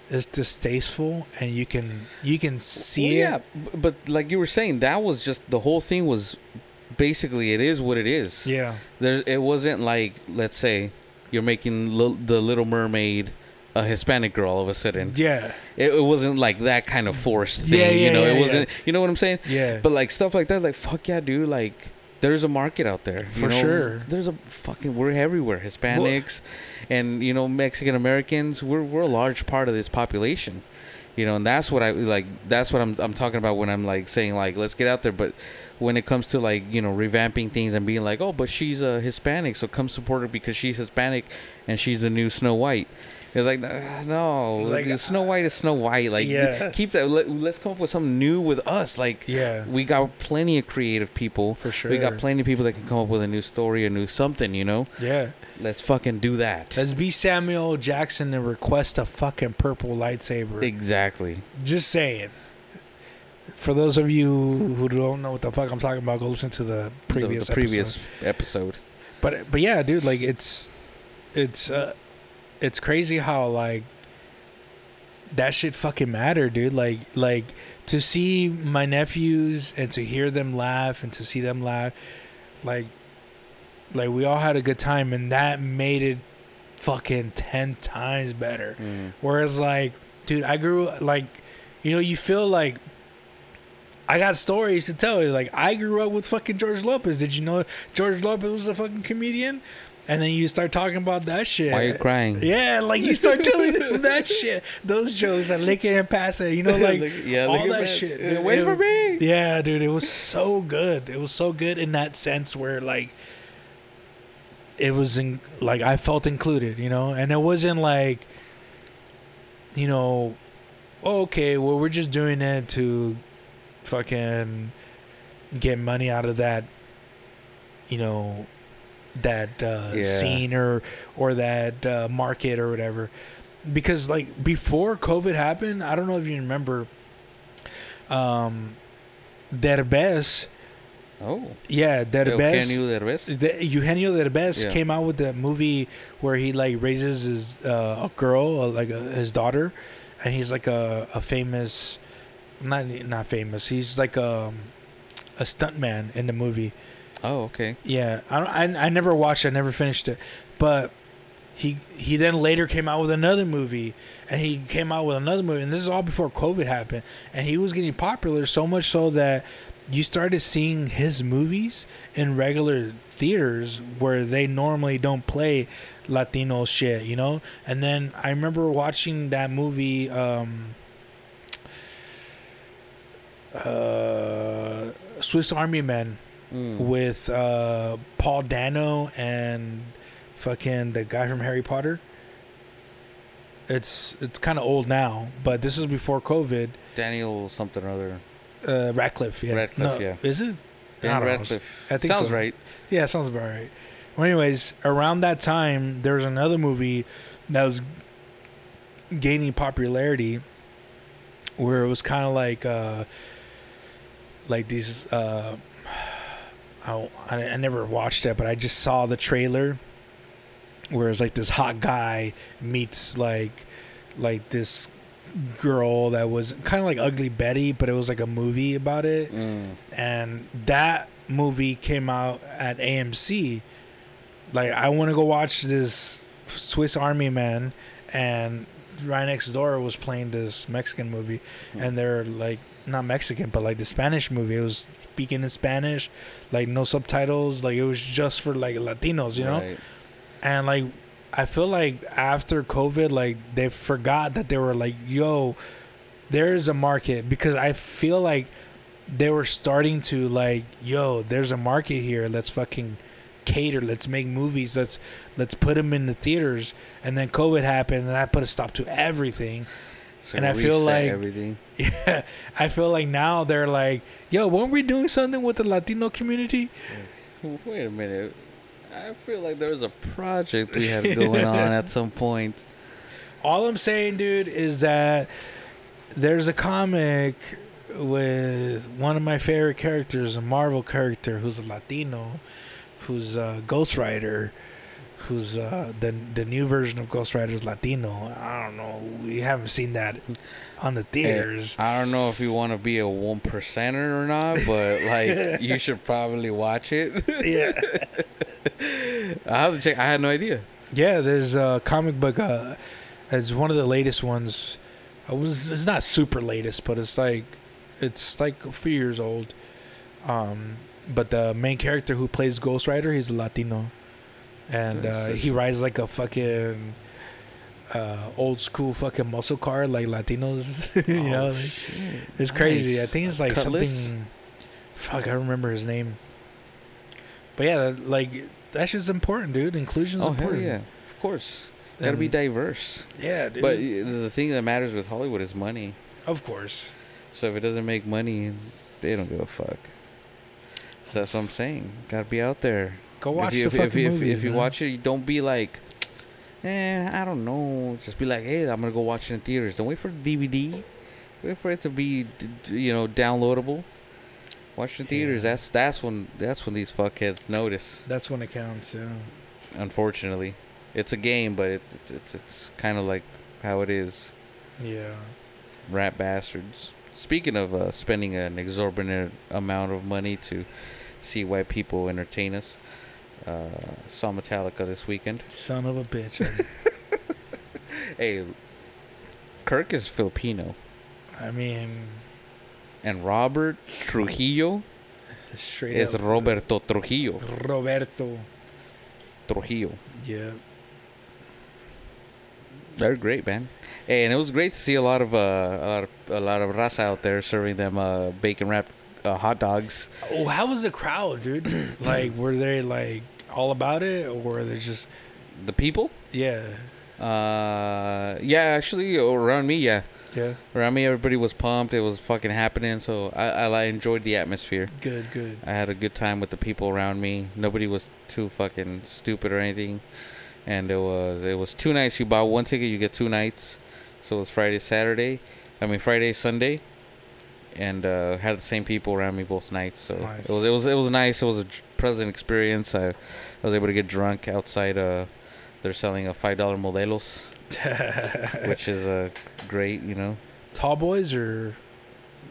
it's distasteful, and you can you can see Well, it. yeah, but like you were saying, that was just the whole thing was basically it is what it is. Yeah, There, it wasn't like let's say you're making the Little Mermaid a Hispanic girl all of a sudden. yeah, It, it wasn't like that kind of forced thing. Yeah, you yeah, know, yeah, it wasn't. You know what I'm saying? yeah. But like stuff like that, like fuck yeah, dude. Like there's a market out there you For know? sure. There's a fucking we're everywhere. Hispanics, and you know Mexican Americans. We're we're a large part of this population. You know, and that's what I like. That's what I'm I'm talking about when I'm like saying like let's get out there. But when it comes to like you know revamping things and being like oh but she's a Hispanic so come support her because she's Hispanic and she's the new Snow White. It's like no, like, Snow White is Snow White. Like Yeah. keep that. Let, let's come up with something new with us. Like yeah, we got plenty of creative people. for sure. We got plenty of people that can come up with a new story, a new something, you know? Yeah, Let's fucking do that. let's be Samuel Jackson and request a fucking purple lightsaber. exactly. Just saying. For those of you who don't know what the fuck I'm talking about, go listen to the The- previous the, previous episode. episode. But but yeah, dude, like it's it's uh it's crazy how like that shit fucking matter, dude. Like like to see my nephews and to hear them laugh and to see them laugh, like like we all had a good time and that made it fucking ten times better. Mm. Whereas like, dude, I grew like, you know, you feel like I got stories to tell you. Like I grew up with fucking George Lopez. Did you know George Lopez was a fucking comedian? And then you start talking about that shit. Why are you crying? Yeah, like you start telling them that shit, those jokes, and lick it and pass it. You know, like yeah, all that shit. Uh, dude. Wait It- for me. Yeah, dude, it was so good. It was so good in that sense where like it was in like I felt included, you know, and it wasn't like you know, oh, okay, well we're just doing it to fucking get money out of that, you know, that uh, Yeah. scene or or that uh, market or whatever. Because like before COVID happened, I don't know if you remember, um, Derbez, Oh. yeah, Derbez. Eugenio Derbez? The, Eugenio Derbez Yeah. came out with that movie where he like raises his uh, a girl, uh, like a, his daughter, and he's like a, a famous, not not famous. He's like a a stuntman in the movie. Oh, okay. Yeah, I I I never watched. it, I never finished it, but he he then later came out with another movie, and he came out with another movie, and this is all before COVID happened, and he was getting popular so much so that you started seeing his movies in regular theaters where they normally don't play Latino shit, you know. And then I remember watching that movie. Um, uh, Swiss Army Man Mm. with uh, Paul Dano and fucking the guy from Harry Potter. It's it's kind of old now, but this is before COVID. Daniel something or other. Uh, Radcliffe, yeah, Radcliffe, No, yeah. is it? I Dan. Radcliffe. I think Sounds so. right. Yeah, sounds about right. Well, anyways, around that time, there was another movie that was gaining popularity, where it was kind of like, uh, like these. Uh, I, I I never watched it, but I just saw the trailer, where it's like this hot guy meets like, like this girl that was kind of like Ugly Betty, but it was like a movie about it Mm. and that movie came out at AMC. Like I want to go watch this Swiss Army Man, and right next door was playing this Mexican movie, Hmm. and they're like not Mexican, but like the Spanish movie. It was speaking in Spanish, like no subtitles. Like it was just for like Latinos, you know. Right. And like I feel like after COVID, like they forgot that they were like, yo, there is a market because I feel like they were starting to like, yo, there's a market here. Let's fucking cater. Let's make movies. Let's let's put them in the theaters. And then COVID happened, and I put a stop to everything. So And I feel like- everything. Yeah, I feel like now they're like, yo, weren't we doing something with the Latino community? Wait a minute. I feel like there was a project we had going on at some point. All I'm saying, dude, is that there's a comic with one of my favorite characters, a Marvel character who's a Latino, who's a Ghost Rider, who's uh, the the new version of Ghost Rider is Latino. I don't know. We haven't seen that on the theaters. I don't know if you want to be a one percenter or not, but like you should probably watch it. yeah, I have to check. I had no idea. yeah. There's a comic book. Uh, it's one of the latest ones. Was. It's not super latest, but it's like it's like a few years old. Um, but the main character who plays Ghost Rider, he's a Latino, and uh, he rides like a fucking uh, old school fucking muscle car like Latinos. you know, Oh, like, shit. it's crazy. I think it's like Cutlass? something. Fuck, I don't remember his name. But yeah, like that's just important, dude. Inclusion's Oh important. yeah, of course. Gotta be diverse. Yeah, dude. But the thing that matters with Hollywood is money. of course. So if it doesn't make money, they don't give a fuck. So that's what I'm saying. Gotta be out there. Go watch if you, the if, fucking if, movies, if you man. watch it, don't be like, eh, I don't know. Just be like, hey, I'm gonna go watch it in theaters. Don't wait for the DVD. Wait for it to be, you know, downloadable. Watch in theaters. Yeah. That's that's when that's when these fuckheads notice. That's when it counts. Yeah. Unfortunately, it's a game, but it's it's it's, it's kind of like how it is. Yeah. Rat bastards. Speaking of uh, spending an exorbitant amount of money to see white people entertain us, uh, saw Metallica this weekend. Son of a bitch. Hey, Kirk is Filipino, I mean, and Robert Trujillo straight is up. Roberto Trujillo. Roberto. Trujillo. Yeah. They're great, man. Hey, and it was great to see a lot of uh, a lot of a lot of raza out there serving them uh, bacon wrapped uh, hot dogs. Oh, how was the crowd, dude? like, were they like all about it, or they're just The people, yeah, uh, yeah, actually around me, yeah. yeah, Around me, everybody was pumped. It was fucking happening. So I, I, I enjoyed the atmosphere. good, good. I had a good time with the people around me. Nobody was too fucking stupid or anything. And it was it was two nights. You buy one ticket, you get two nights. So it was Friday, Saturday. I mean Friday, Sunday. And uh, had the same people around me both nights. So Nice. it was it was it was nice. It was a pleasant experience. I, I was able to get drunk outside. Uh, they're selling a five dollar modelos, which is uh, great. You know, Tall boys or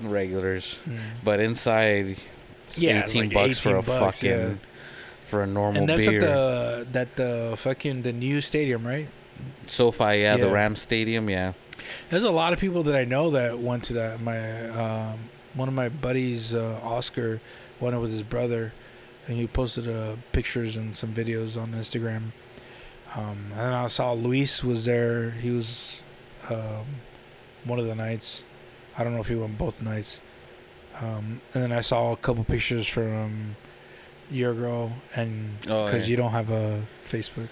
regulars. mm. But inside, it's Yeah, eighteen like bucks for a bucks, fucking yeah. for a normal and that's beer. at the that the fucking the new stadium, right? SoFi, yeah, the Yeah. Rams Stadium, yeah. There's a lot of people that I know that went to that. My um, one of my buddies, uh, Oscar, went with his brother, and he posted uh, pictures and some videos on Instagram. Um, and then I saw Luis was there. He was um, one of the nights. I don't know if he went both nights. Um, and then I saw a couple pictures from your girl, and Oh, because yeah. you don't have a Facebook,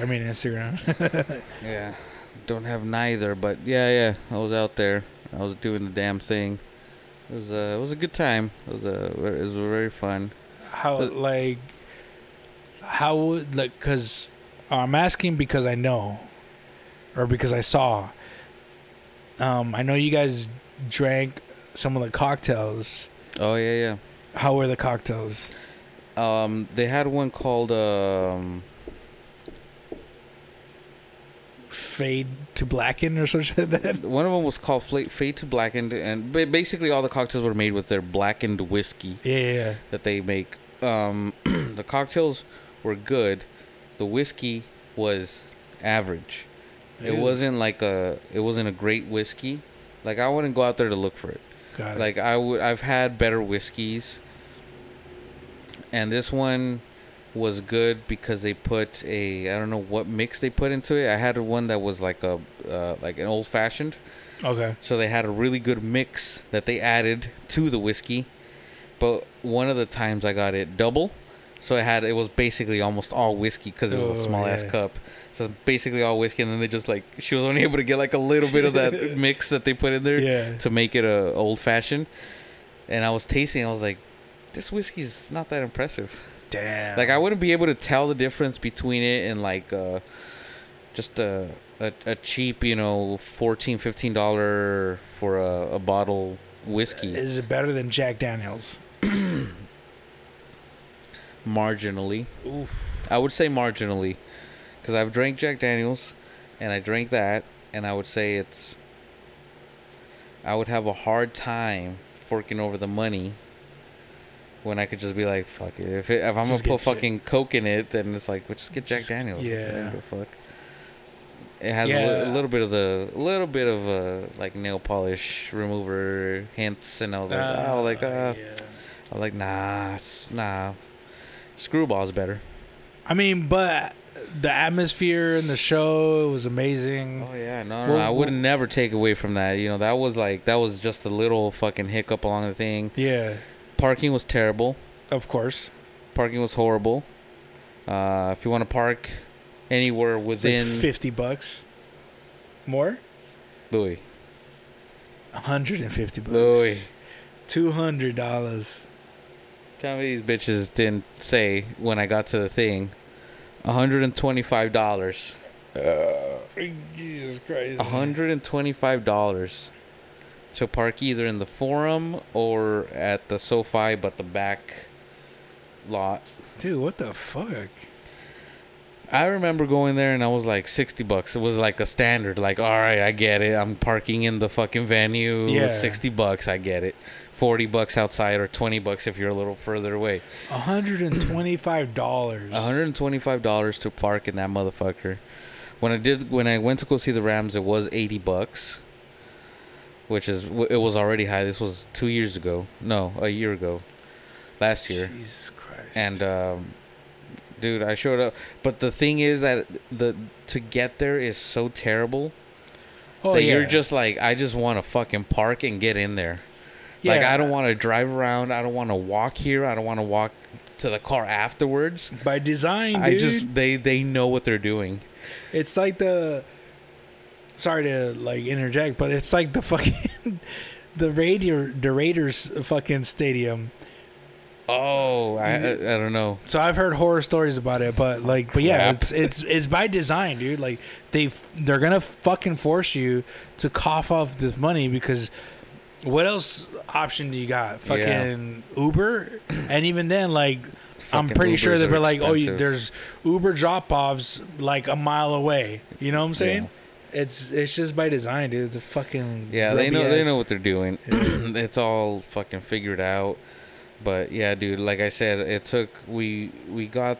I mean Instagram. Yeah. Don't have neither, but yeah, yeah. I was out there. I was doing the damn thing. It was uh, it was a good time. It was uh, it was very fun. How Uh, like how would like because i'm asking because i know or because i saw um i know you guys drank some of the cocktails Oh yeah, yeah. how were the cocktails Um, they had one called um, fade to blacken or something like that one of them was called Fade to Blackened, and basically all the cocktails were made with their blackened whiskey. yeah, yeah, yeah. that they make. Um, the cocktails were good. The whiskey was average. It wasn't like a. It wasn't a great whiskey. Like I wouldn't go out there to look for it. Got it. Like I would. I've had better whiskeys. And this one was good because they put a. I don't know what mix they put into it. I had one that was like a, uh, like an old fashioned. okay So they had a really good mix that they added to the whiskey. But one of the times I got it double, so it had it was basically almost all whiskey because it was a Oh, small ass cup. So basically all whiskey, and then they just like she was only able to get like a little bit of that mix that they put in there yeah to make it a old fashioned. And I was tasting, I was like, this whiskey's not that impressive. damn Like I wouldn't be able to tell the difference between it and like uh, just a, a a cheap, you know, 14 15 dollar for a, a bottle whiskey. is it better than jack daniels marginally, Oof. I would say marginally. because I've drank Jack Daniels, and I drank that, and I would say it's. I would have a hard time forking over the money. When I could just be like, fuck it. If, it, if I'm Just gonna put fucking Coke in it, then it's like, well, just get Jack Just- Daniels. Yeah. fuck. It has a, li- a little bit of the, a little bit of a like nail polish remover hints, and I was like, I was like, uh, Ah, yeah. I was like, nah, nah. Skrewball's better. I mean, but the atmosphere and the show it was amazing. Oh yeah, no, no, Well, I would never take away from that. You know, that was like that was just a little fucking hiccup along the thing. Yeah, Parking was terrible. of course. Parking was horrible. Uh, if you want to park anywhere within like fifty bucks. More? Louis, hundred and fifty bucks. Louis, Two hundred dollars. Tell me these bitches didn't say when I got to the thing, hundred and twenty-five dollars. Uh, Jesus Christ. hundred and twenty-five dollars to park either in the forum or at the SoFi, but the back lot. Dude, what the fuck? I remember going there and I was like sixty bucks. It was like a standard. Like, all right, I get it. I'm parking in the fucking venue. Yeah. Sixty bucks, I get it. Forty bucks outside or twenty bucks if you're a little further away. hundred and twenty-five dollars. One hundred and twenty-five dollars to park in that motherfucker. When I did, when I went to go see the Rams, it was eighty bucks, which is it was already high. This was two years ago. No, a year ago, last year. Jesus Christ. And um, dude, I showed up. But the thing is that the to get there is so terrible oh, that yeah. you're just like, I just want to fucking park and get in there. Like I don't want to drive around. I don't want to walk here. I don't want to walk to the car afterwards. by design, dude. I just they they know what they're doing. It's like the. Sorry to like interject, but it's like the fucking the Raider the Raiders fucking stadium. Oh, I I, I don't know. So I've heard horror stories about it, but like, but yeah, Crap. it's it's it's by design, dude. Like they they're gonna fucking force you to cough off this money because what else option do you got? Fucking Uber, and even then, like I'm pretty sure Ubers they're are like, oh, you, there's Uber drop offs like a mile away. You know what I'm saying? It's it's just by design, dude. The fucking Yeah, they know grubby they know what they're doing. it's all fucking figured out. But yeah, dude, like I said, it took we we got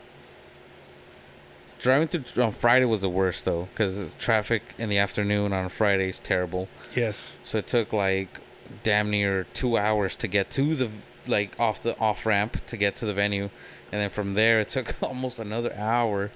driving through on Friday was the worst though cuz traffic in the afternoon on Friday is terrible. Yes. So it took like damn near 2 hours to get to the like off the off ramp to get to the venue and then from there it took almost another hour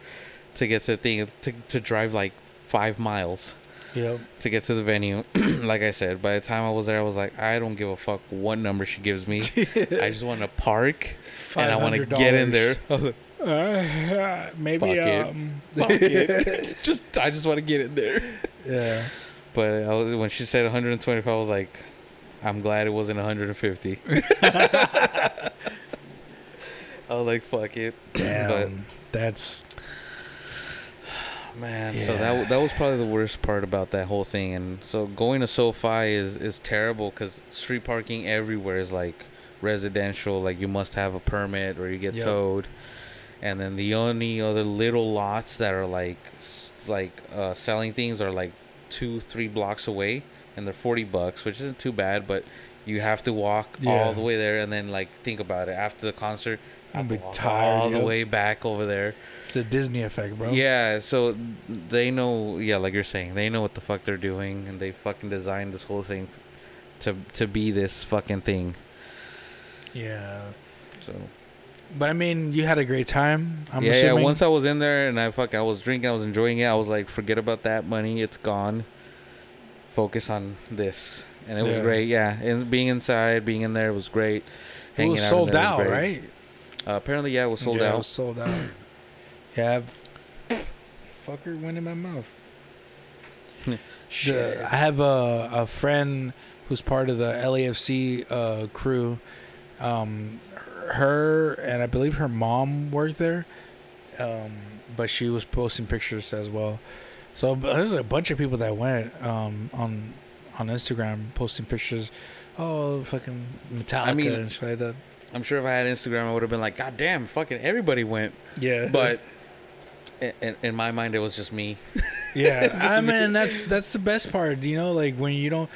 to get to the thing to to drive like 5 miles Yep. to get to the venue. like I said, by the time I was there, I was like, I don't give a fuck what number she gives me. I just want to park and I want to get in there. I was like, Uh, maybe Fuck it. um, fuck it. just I just want to get in there. yeah. But I was, when she said 125, I was like, I'm glad it wasn't 150. I was like, fuck it. Damn. that's Man, so that that was probably the worst part about that whole thing, and so going to SoFi is is terrible because street parking everywhere is like residential, like you must have a permit or you get Yep. towed, and then the only other little lots that are like like uh, selling things are like two three blocks away, and they're forty bucks, which isn't too bad, but you have to walk Yeah. all the way there, and then like think about it after the concert. I I'll be tired, all the way back over there. it's a Disney effect, bro. Yeah, so they know. Yeah, like you're saying, they know what the fuck they're doing, and they fucking designed this whole thing to to be this fucking thing. Yeah. So But I mean, you had a great time. I'm yeah, assuming. yeah. Once I was in there and I fuck, I was drinking, I was enjoying it. I was like, forget about that money, it's gone. Focus on this, and it was Yeah. great. Yeah, and being inside, being in there was great. it Hanging was out sold there was out, great. right? Uh, apparently, yeah, it was sold yeah, It out. was sold out. yeah. I've- Fucker went in my mouth. Shit. The- I have a, a friend who's part of the LAFC uh, crew. Um, her and I believe her mom worked there, um, but she was posting pictures as well. So there's a bunch of people that went um, on on Instagram posting pictures. Oh, fucking Metallica I mean- and shit like that. I'm sure if I had Instagram, I would have been like, God damn, fucking everybody went. Yeah, But in, in my mind, it was just me. Yeah, I mean that's that's the best part. You know, like when you don't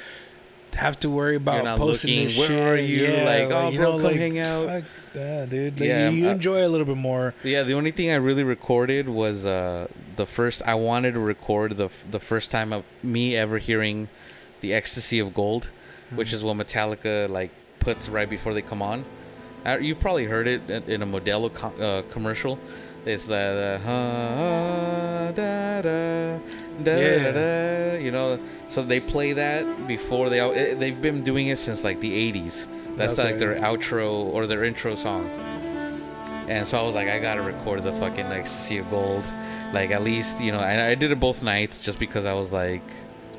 have to worry about posting looking, this "Where shit. are you?" Yeah, Like, "Oh, you bro, know, come like, hang out." fuck that, dude. Like, Yeah, you, you uh, enjoy a little bit more. Yeah, the only thing I really recorded was uh, the first. I wanted to record the the first time of me ever hearing the ecstasy of gold, which Mhm. is what Metallica like puts right before they come on. Uh, you've probably heard it in- a Modelo co- uh, commercial. It's the, the uh, da, da, da, Yeah. da, you know. So they play that before they. It, they've been doing it since like the '80s. That's Okay. like their outro or their intro song. And so I was like, I gotta record the fucking ecstasy of gold, like at least you know. And I did it both nights just because I was like,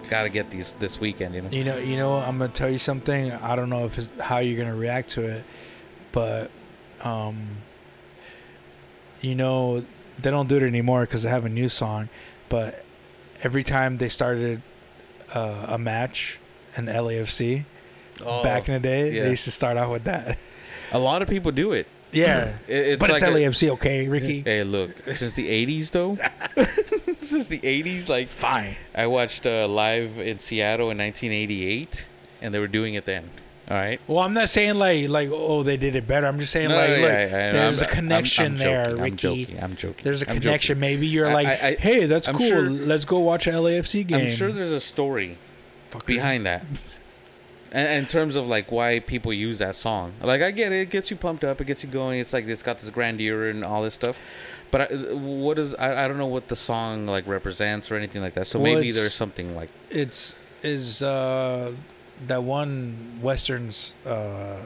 gotta get these this weekend, you know. You know, you know. I'm gonna tell you something. I don't know if it's how you're gonna react to it, but um, you know, they don't do it anymore because they have a new song. But every time they started uh, a match in LAFC back in the day, Oh, yeah. they used to start off with that. a lot of people do it. Yeah, It- it's but like it's a- LAFC, okay, Ricky. Hey, look, since the '80s though, since the '80s, like Fine. I watched uh, live in Seattle in 1988, and they were doing it then. All right. Well, I'm not saying like like oh they did it better. I'm just saying No, like no, yeah, know. there's I'm- a connection I'm- I'm there, joking, Ricky. I'm joking. I'm joking. There's a connection. Maybe you're I- like, I- hey, that's cool. sure- Let's go watch an LAFC game. I'm sure there's a story Fucker. behind that. And in terms of like why people use that song, like I get it, it gets you pumped up, it gets you going. It's like it's got this grandeur and all this stuff. But I, what is I, I don't know what the song like represents or anything like that. So Well, maybe there's something like It's is uh that one westerns uh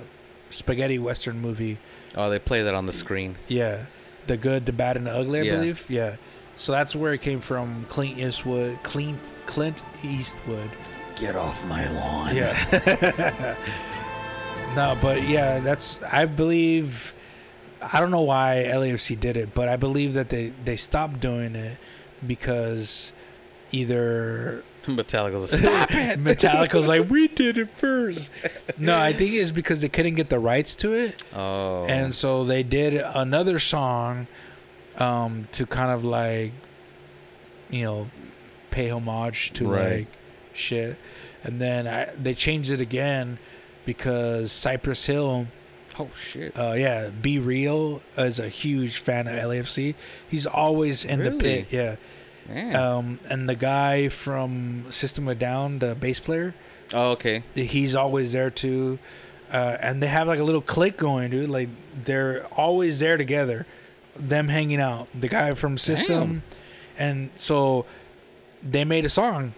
spaghetti western movie. oh they play that on the screen. Yeah, the good, the bad, and the ugly. I Yeah. believe. Yeah. So that's where it came from. Clint Eastwood. Clint Clint Eastwood. Get off my lawn. Yeah. no, but yeah, that's I believe I don't know why LAFC did it, but I believe that they they stopped doing it because either Metallica's like, stop it. Metallica's like we did it first. No, I think it's because they couldn't get the rights to it, Oh. and so they did another song um to kind of like you know pay homage to Right. like shit. And then I, they changed it again because Cypress Hill oh shit. uh, yeah, B-Real is a huge fan of LAFC. He's always in the pit, yeah. Um, and the guy from System of Down, the bass player, oh okay. he's always there too. Uh, and they have like a little clique going, dude. Like they're always there together, them hanging out. The guy from System, and so they made a song.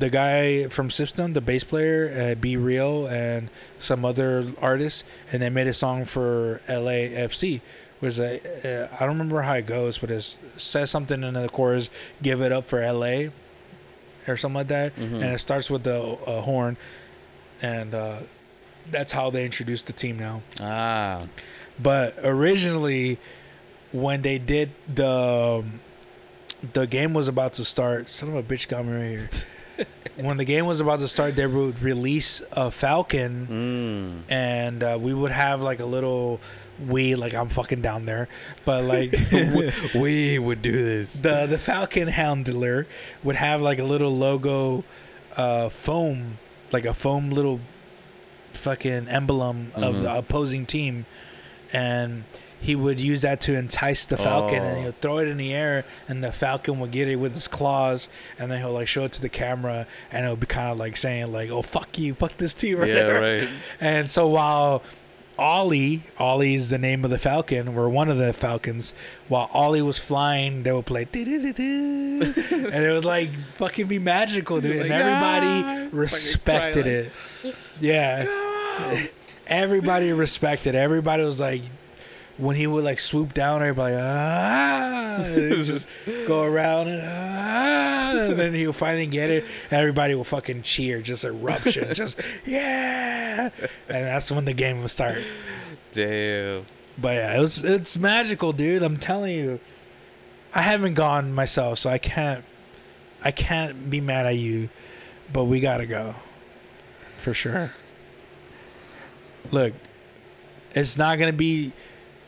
The guy from System, the bass player, uh, B-Real, and some other artists, and they made a song for LAFC. Was a uh, I don't remember how it goes, but it says something in the chorus, "Give it up for LA," or something like that, Mhm. and it starts with the uh, horn, and uh, that's how they introduced the team now. Ah. But originally, when they did the the game was about to start, son of a bitch got me right here. when the game was about to start, they would release a Falcon, Mm. and uh, we would have like a little we like I'm fucking down there, but like we would do this. the the Falcon handler would have like a little logo, uh, foam, like a foam little fucking emblem of Mhm. the opposing team, and he would use that to entice the Falcon, and Oh. he'll throw it in the air, and the Falcon would get it with his claws, and then he'll like show it to the camera, and it'll be kind of like saying like, "Oh fuck you, fuck this team right Yeah, there." right. And so while Ollie, Ollie is the name of the Falcon, or one of the Falcons, while Ollie was flying, they would play and it would like fucking be magical, dude. Like, and everybody "Ah," respected fucking it. Yeah. Everybody respected. Everybody was like when he would like swoop down, everybody ah, just go around and ah, and then he'll finally get it. And everybody will fucking cheer, just eruption, just yeah, and that's when the game will start. Damn. But yeah, it was it's magical, dude. I'm telling you. I haven't gone myself, so I can't I can't be mad at you, but we gotta go. For sure. Look, it's not gonna be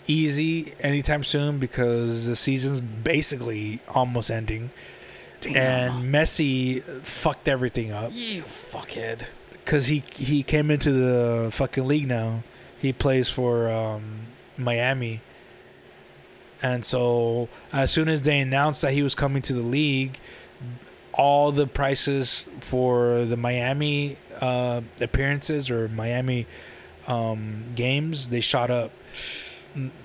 easy anytime soon because the season's basically almost ending. And Messi fucked everything up You fuckhead. because he he came into the fucking league now. He plays for um, Miami, and so as soon as they announced that he was coming to the league, all the prices for the Miami uh, appearances or Miami um, games they shot up.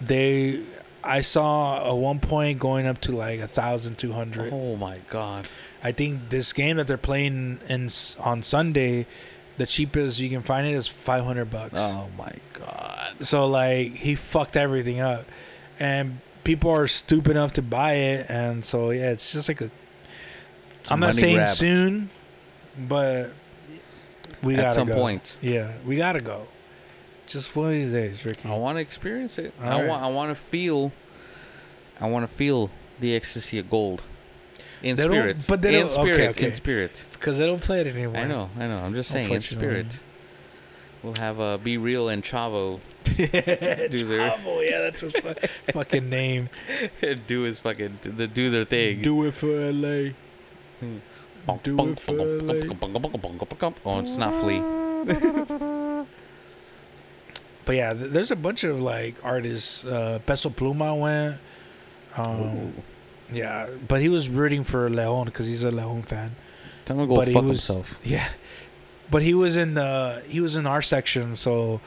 They, I saw at one point going up to like a thousand two hundred. Oh my god. I think this game that they're playing in on Sunday, the cheapest you can find it is five hundred bucks. Oh my god. So like he fucked everything up, and people are stupid enough to buy it, and so yeah, it's just like a. Am not saying grab. soon, but we At gotta some go. point. Yeah, we gotta go. Just one of these days, Ricky. I want to experience it. All I right. want. I want to feel. I want to feel the ecstasy of gold. In They spirit. but they in don't- okay, okay. In spirit. Because they don't play it anymore. I know. I know. I'm just saying. In spirit. We'll have uh, B-Real and Shavo do their- yeah, that's his fu- fucking name. do his fucking the do their thing. Do it for LA. Do it for LA. Oh, it's not flea. But yeah, th- there's a bunch of like artists. Uh, Peso Pluma went. Um, yeah, but he was rooting for Leon because he's a Leon fan. Tell him to go but he fuck was- himself. Yeah, but he was in the he was in our section, so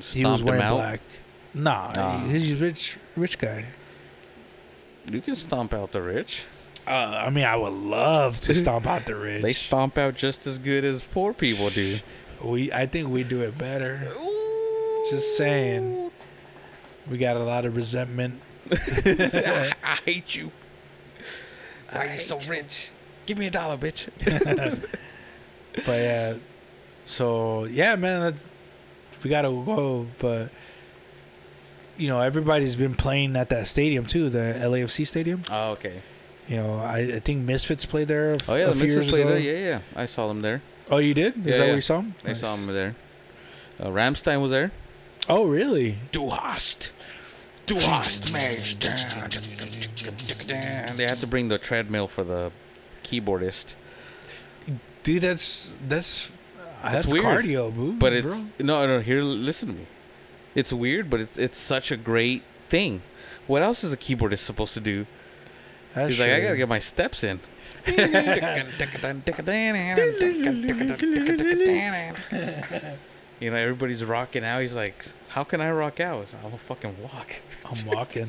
he was wearing black. Nah, Ah. he's a rich rich guy. You can stomp out the rich. Uh, I mean, I would love to stomp out the rich. They stomp out just as good as poor people do. we, I think we do it better. Just saying. We got a lot of resentment. I hate you. Why are you so rich? Give me a dollar, bitch. But yeah, so yeah, man, that's, we gotta go. But you know, everybody's been playing at that stadium too, the LAFC stadium. Oh, okay. You know, I, I think Misfits played there. Oh yeah, the Misfits years play ago. there. Yeah, yeah. I saw them there. Oh, you did? Is Yeah, that yeah. where you saw them? I saw them there. Uh, Rammstein was there. Oh, really? Du hast, du hast mich. They had to bring the treadmill for the keyboardist, Dude, that's that's that's, weird. cardio, boo. but bro. it's no, no. Here, listen to me. It's weird, but it's it's such a great thing. What else is a keyboardist supposed to do? That's He's like, I gotta get my steps in. You know, everybody's rocking out. He's like, how can I rock out? I'm gonna fucking walk. I'm walking.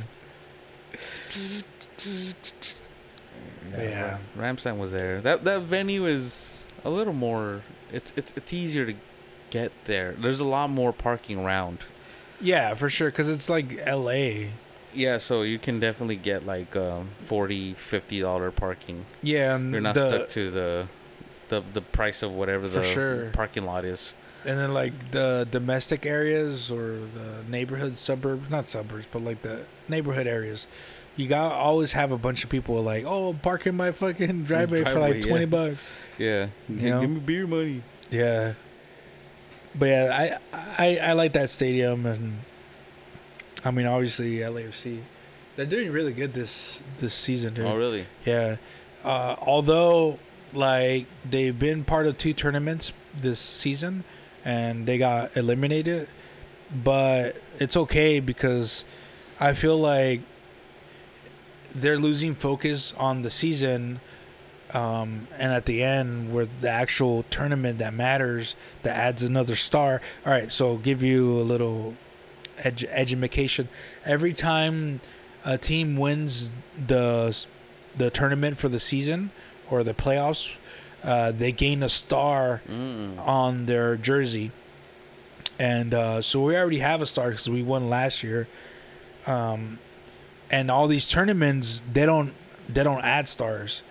Yeah. Ram- Rammstein was there. That that venue is a little more. It's it's it's easier to get there. There's a lot more parking around. Yeah, for sure, because it's like L.A. Yeah, so you can definitely get like um, 40 50 dollar parking. Yeah, You're not the, stuck to the the the price of whatever the sure. parking lot is. And then like the domestic areas or the neighborhood suburbs, not suburbs, but like the neighborhood areas. You got to always have a bunch of people like, "Oh, park in my fucking driveway, for like 20 yeah. bucks." Yeah, You know? give me beer money. Yeah. But yeah, I I I like that stadium and I mean, obviously LAFC. They're doing really good this this season, dude. Oh really? Yeah. Uh, although, like, they've been part of two tournaments this season and they got eliminated, but it's okay because I feel like they're losing focus on the season. Um, and at the end, where the actual tournament that matters, that adds another star. All right, so give you a little edu-. Every time a team wins the the tournament for the season or the playoffs, uh, they gain a star Mm. on their jersey. And uh, so we already have a star because we won last year. Um, and all these tournaments, they don't they don't add stars.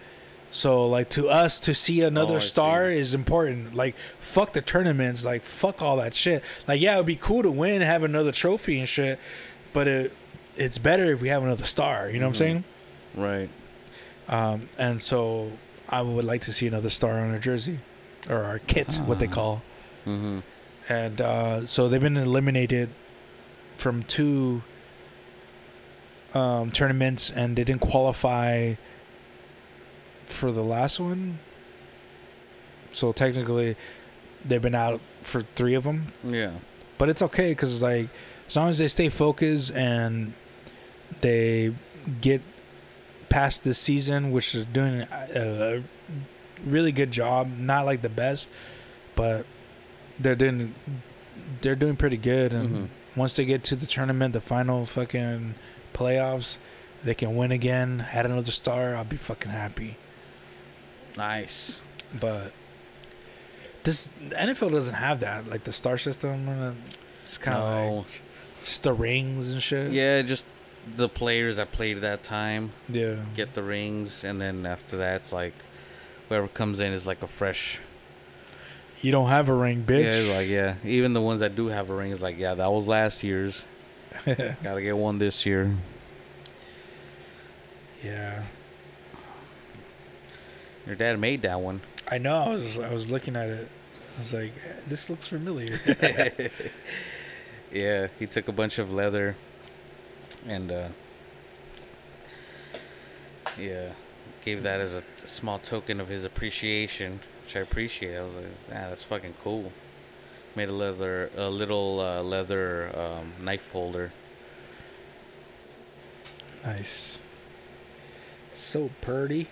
So like to us to see another Oh, star see. is important. Like fuck the tournaments, like fuck all that shit. Like yeah, it'd be cool to win, have another trophy and shit, but it it's better if we have another star. You know what I'm saying? Right. Um, and so I would like to see another star on our jersey or our kit, what they Ah. call. Mm-hmm. And uh, so they've been eliminated from two um, tournaments and they didn't qualify for the last one. So technically, they've been out for three of them. Yeah. But it's okay because like as long as they stay focused and they get past this season, which is doing a, a really good job. Not like the best, but they're doing they're doing pretty good. And Mhm. once they get to the tournament, the final fucking playoffs, they can win again. Add another star. I'll be fucking happy. Nice. But this NFL doesn't have that like the star system. uh, It's kind of No. like just the rings and shit. Yeah, just the players that played that time Yeah. get the rings, and then after that, it's like whoever comes in is like a fresh. You don't have a ring, bitch. Yeah, it's like yeah. Even the ones that do have a ring is like yeah, that was last year's. Gotta get one this year. yeah. Your dad made that one. I know. I was I was looking at it. I was like, this looks familiar. yeah, he took a bunch of leather and uh yeah, gave that as a, t- small token of his appreciation, which I appreciate. I was like, ah, that's fucking cool. Made a leather, a little uh, leather um, knife holder. nice. So purty.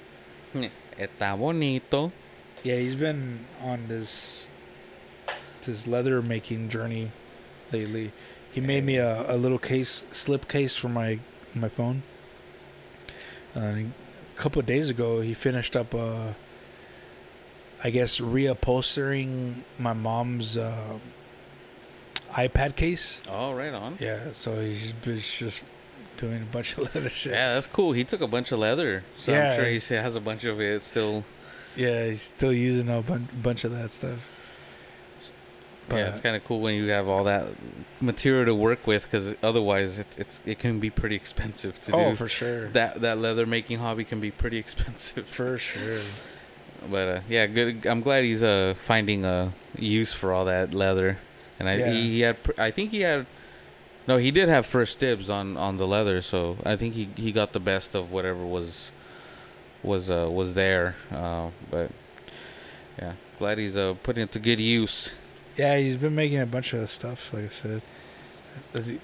Está bonito. Yeah, he's been on this this leather making journey lately. He made me a, a little case, slip case for my my phone. Uh, a couple of days ago, he finished up. Uh, I guess reupholstering my mom's uh, iPad case. Oh, right on. Yeah, so he's, he's just doing a bunch of leather shit. Yeah, that's cool. He took a bunch of leather, so Yeah. I'm sure he has a bunch of it still. Yeah, he's still using a bun- bunch of that stuff. Yeah, it's kind of cool when you have all that material to work with, because otherwise it, it's it can be pretty expensive to oh, do. Oh, for sure, that that leather making hobby can be pretty expensive. for sure. But uh, yeah, good. I'm glad he's uh finding a use for all that leather, and I Yeah. he, he had I think he had. No, he did have first dibs on, on the leather, so I think he, he got the best of whatever was was uh, was there. Uh, but yeah, glad he's uh, putting it to good use. Yeah, he's been making a bunch of stuff. Like I said,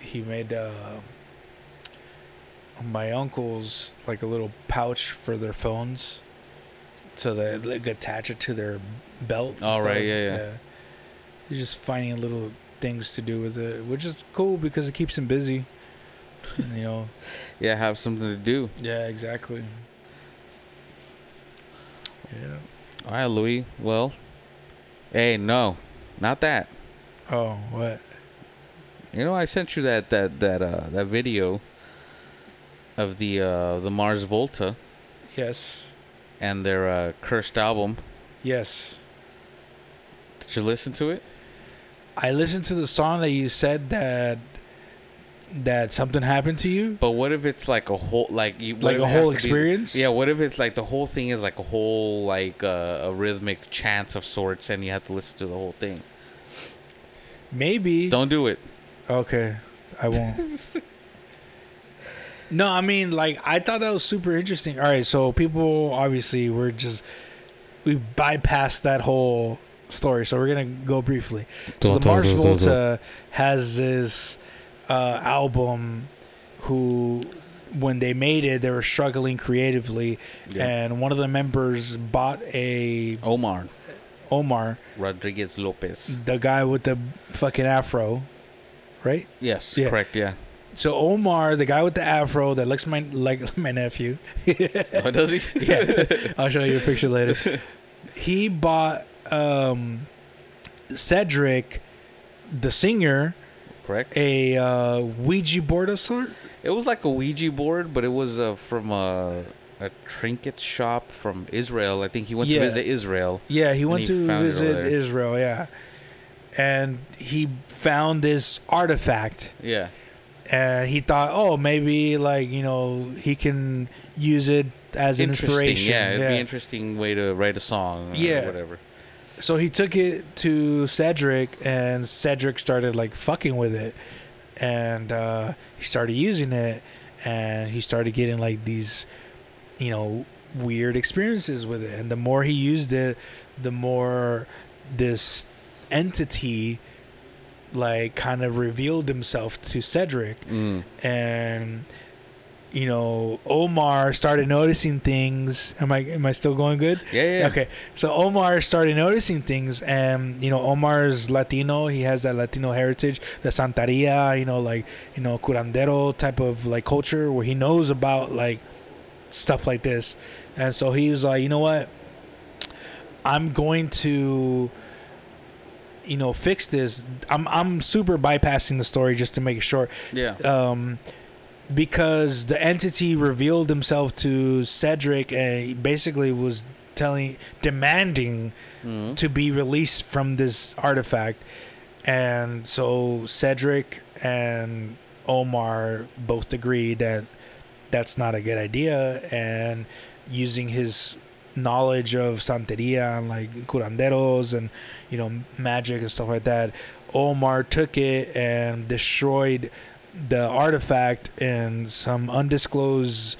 he made uh, my uncles like a little pouch for their phones, so that they could attach it to their belt. and Oh, right, stuff. yeah, yeah. He's just finding little things to do with it, which is cool because it keeps him busy. you know. Yeah, have something to do. Yeah, exactly. Yeah. All right, Louis. Well, hey, no, not that. Oh, what? You know, I sent you that that that uh that video of the uh the Mars Volta Yes. and their uh, cursed album. Yes. Did you listen to it? I listened to the song that you said that that something happened to you, But what if it's like a whole like you like a whole to be- experience. yeah, what if it's like the whole thing is like a whole like uh, a rhythmic chant of sorts, and you have to listen to the whole thing? Maybe. Don't do it. Okay, I won't. no, I mean, like I thought that was super interesting. All right, so people obviously were just we bypassed that whole story, so we're gonna go briefly. So the Mars Volta has this uh, album. Who, when they made it, they were struggling creatively, Yeah. and one of the members bought a Omar Omar, Rodriguez Lopez. the guy with the fucking afro, right? Yes, Yeah. correct. Yeah. So Omar, the guy with the afro that looks my like my nephew. Oh, does he? yeah, I'll show you a picture later. He bought um, Cedric, the singer, correct. a uh, Ouija board of sort. It was like a Ouija board, but it was uh, from a, a trinket shop from Israel. I think he went Yeah. to visit Israel. Yeah, he went he to visit. Israel. Yeah, and he found this artifact. Yeah. And he thought, oh, maybe like you know he can use it as an inspiration. Yeah, it'd be interesting way to write a song. Or Yeah. whatever. So he took it to Cedric, and Cedric started like fucking with it, and uh, he started using it, and he started getting like these, you know, weird experiences with it. And the more he used it, the more this entity like kind of revealed himself to Cedric Mm. and you know Omar started noticing things. Am I am I still going good? Yeah, yeah. okay. So Omar started noticing things and you know Omar's Latino. He has that Latino heritage the Santeria you know like you know curandero type of like culture where he knows about like stuff like this. And so he was like you know what? I'm going to you know fix this. I'm I'm super bypassing the story just to make it short. Yeah. um, because the entity revealed himself to Cedric and basically was telling, demanding Mhm. to be released from this artifact. And so Cedric and Omar both agreed that that's not a good idea. And using his knowledge of Santeria and like curanderos and, you know, magic and stuff like that, Omar took it and destroyed the artifact in some undisclosed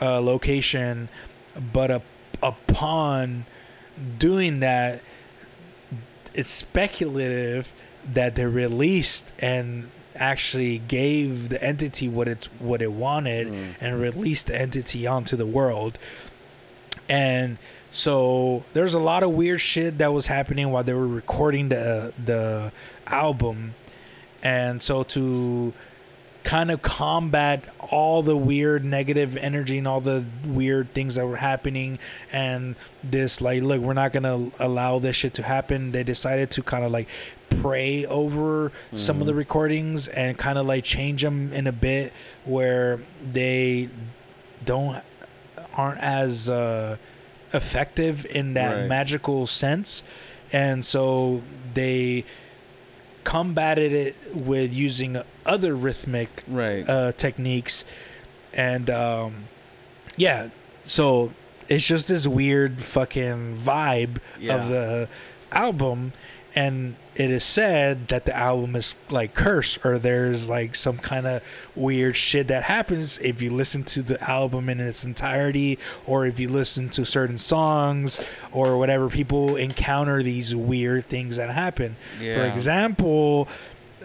uh, location. But up, upon doing that, it's speculative that they released and actually gave the entity what it's what it wanted Mm. and released the entity onto the world. And so there's a lot of weird shit that was happening while they were recording the the album. And so to kind of combat all the weird negative energy and all the weird things that were happening and this like look we're not going to allow this shit to happen. They decided to kind of like pray over some of the recordings and kind of like change them in a bit where they don't aren't as uh effective in that Right. magical sense. And so they combated it with using other rhythmic Right. uh, techniques, and um, yeah, so it's just this weird fucking vibe Yeah. of the album, and it is said that the album is like cursed or there's like some kind of weird shit that happens if you listen to the album in its entirety or if you listen to certain songs or whatever. People encounter these weird things that happen. For example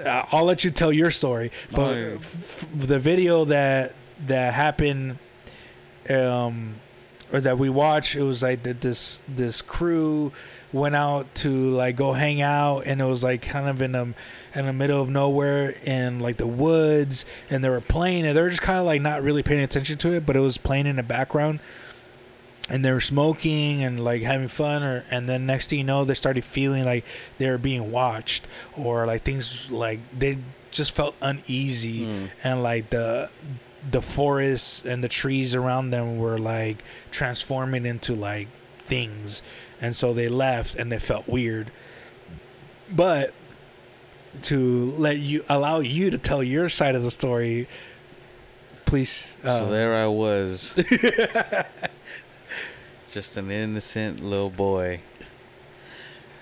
uh, I'll let you tell your story but Oh, yeah. f- the video that that happened um or that we watched it was like that this this crew went out to like go hang out and it was like kind of in the in the middle of nowhere in like the woods and they were playing and they were just kind of like not really paying attention to it but it was playing in the background. And they were smoking and like having fun or and then next thing you know they started feeling like they were being watched or like things like they just felt uneasy. Mm. and like the the forests and the trees around them were like transforming into like things and so they left and they felt weird but to let you allow you to tell your side of the story please uh, so there I was. Just an innocent little boy.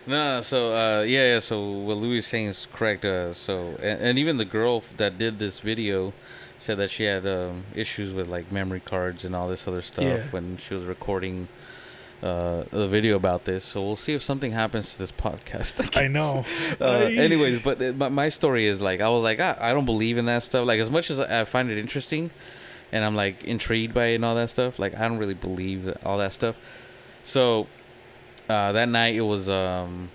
No, so uh, yeah, yeah. So what Louis is saying is correct. Uh, so and, and even the girl that did this video said that she had um, issues with like memory cards and all this other stuff Yeah. when she was recording uh, the video about this. So we'll see if something happens to this podcast. I know. uh, anyways, but uh, my, my story is like I was like I, I don't believe in that stuff. Like as much as I find it interesting, and I'm like intrigued by it and all that stuff. Like I don't really believe that, all that stuff. So uh, that night it was um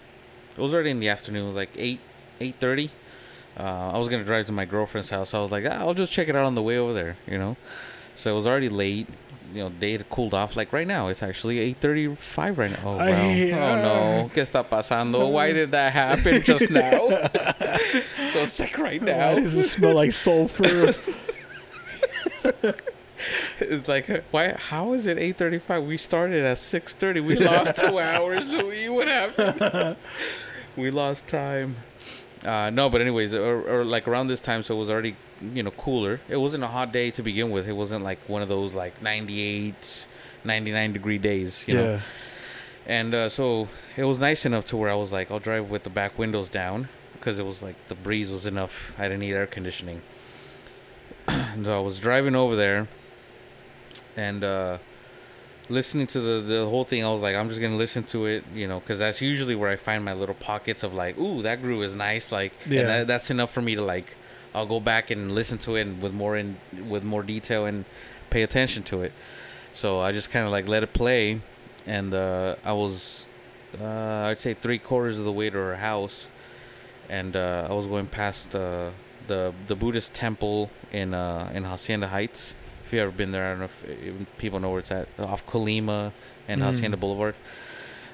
it was already in the afternoon, like eight eight thirty. Uh, I was gonna drive to my girlfriend's house. I was like, ah, I'll just check it out on the way over there, you know. So it was already late. You know, they had cooled off. Like right now, it's actually eight thirty-five right now. Oh wow! Ay, Oh no! ¿Qué está pasando? Why did that happen just now? so sick right now. Why does it smell like sulfur? It's like why? How is it eight thirty-five? We started at six thirty. We lost two hours. Louis, what happened? we lost time. Uh, no, but anyways, or, or like around this time, so it was already you know cooler. It wasn't a hot day to begin with. It wasn't like one of those like 98, 99 degree days. You know. yeah. And uh, so it was nice enough to where I was like, I'll drive with the back windows down because it was like the breeze was enough. I didn't need air conditioning. so I was driving over there, and uh, listening to the the whole thing. I was like, I'm just gonna listen to it, you know, because that's usually where I find my little pockets of like, ooh, that groove is nice, like, Yeah. and that, that's enough for me to like. I'll go back and listen to it with more in with more detail and pay attention to it. So I just kind of like let it play, and uh, I was, uh, I'd say three quarters of the way to her house, and uh, I was going past uh, the the Buddhist temple in uh, in Hacienda Heights. If you ever been there, I don't know if people know where it's at, off Colima and Mm. Hacienda Boulevard.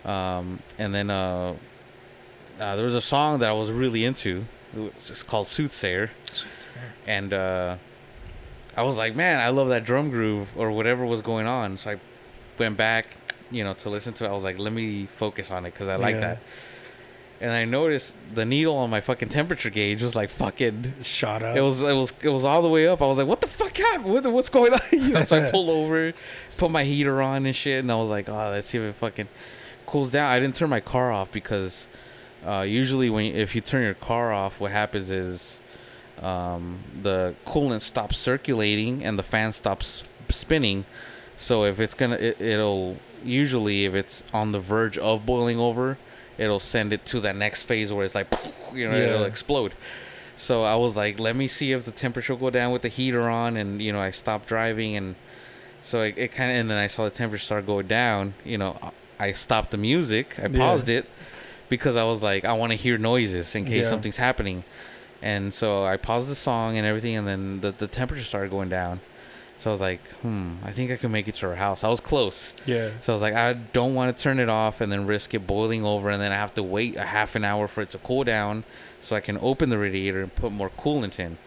Um, and then uh, uh, there was a song that I was really into. It's called Soothsayer and uh, I was like, man, I love that drum groove or whatever was going on. So I went back, you know, to listen to it. I was like, let me focus on it because I like Yeah. that. And I noticed the needle on my fucking temperature gauge was like fucking. Shot up. It was it was it was all the way up. I was like, what the fuck happened? What what's going on? You know, so I pulled over, put my heater on and shit, and I was like, oh, let's see if it fucking cools down. I didn't turn my car off because uh, usually when if you turn your car off, what happens is um, the coolant stops circulating and the fan stops spinning. So if it's gonna, it, it'll usually if it's on the verge of boiling over, it'll send it to that next phase where it's like, you know, it'll explode. So I was like, let me see if the temperature will go down with the heater on, and you know, I stopped driving, and so it, it kind of, and then I saw the temperature start going down. You know, I stopped the music, I Yeah. paused it because I was like, I want to hear noises in case Yeah. something's happening, and so I paused the song and everything, and then the the temperature started going down. So I was like, hmm, I think I can make it to her house. I was close. yeah. So I was like, I don't want to turn it off and then risk it boiling over, and then I have to wait a half an hour for it to cool down, so I can open the radiator and put more coolant in.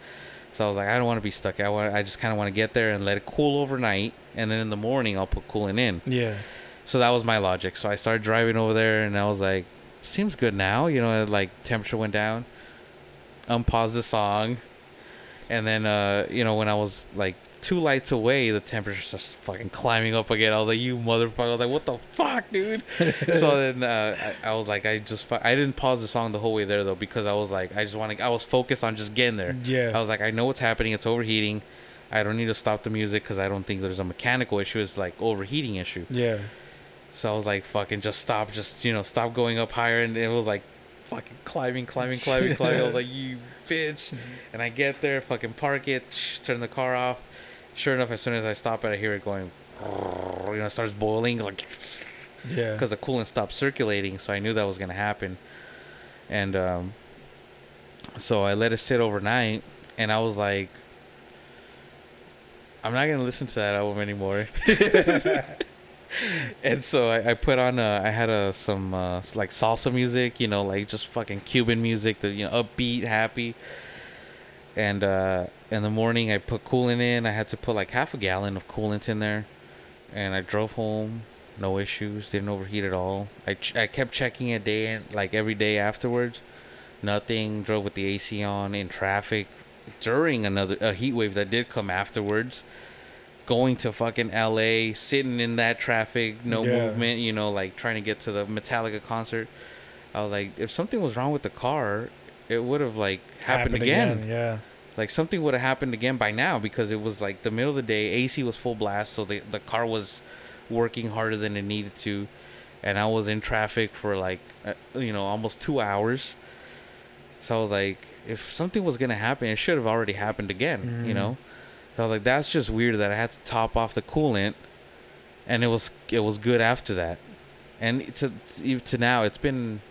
So I was like, I don't want to be stuck. I want, I just kind of want to get there and let it cool overnight, and then in the morning I'll put coolant in. Yeah. So that was my logic. So I started driving over there, and I was like, seems good now. You know, like temperature went down. Unpause the song, and then uh, you know when I was like two lights away, the temperature starts fucking climbing up again. I was like, you motherfucker! I was like, what the fuck, dude? so then uh, I, I was like, I just I didn't pause the song the whole way there though because I was like, I just want to. I was focused on just getting there. Yeah. I was like, I know what's happening. It's overheating. I don't need to stop the music because I don't think there's a mechanical issue. It's like overheating issue. yeah. So I was like, fucking just stop, just, you know, stop going up higher. And it was like, fucking climbing, climbing, climbing, climbing. I was like, you bitch. And I get there, fucking park it, turn the car off. Sure enough, as soon as I stop it, I hear it going, you know, it starts boiling, like, Yeah. because the coolant stopped circulating. So I knew that was going to happen. And um, so I let it sit overnight. And I was like, I'm not going to listen to that album anymore. and so I, I put on I had some uh, like salsa music, you know, like just fucking Cuban music, that you know, upbeat, happy. And uh, in the morning, I put coolant in. I had to put like half a gallon of coolant in there, and I drove home, no issues, didn't overheat at all. I ch- I kept checking it day like every day afterwards, nothing. Drove with the AC on in traffic during another a heat wave that did come afterwards going to fucking LA, sitting in that traffic, no Yeah. movement, you know, like trying to get to the Metallica concert. I was like, if something was wrong with the car, it would have like happened, again. Yeah. Like something would have happened again by now because it was like the middle of the day, AC was full blast, so the the car was working harder than it needed to, and I was in traffic for like uh, you know almost two hours. So I was like, if something was gonna happen, it should have already happened again, you Mhm. know. So I was like, that's just weird that I had to top off the coolant, and it was it was good after that, and to to, now it's been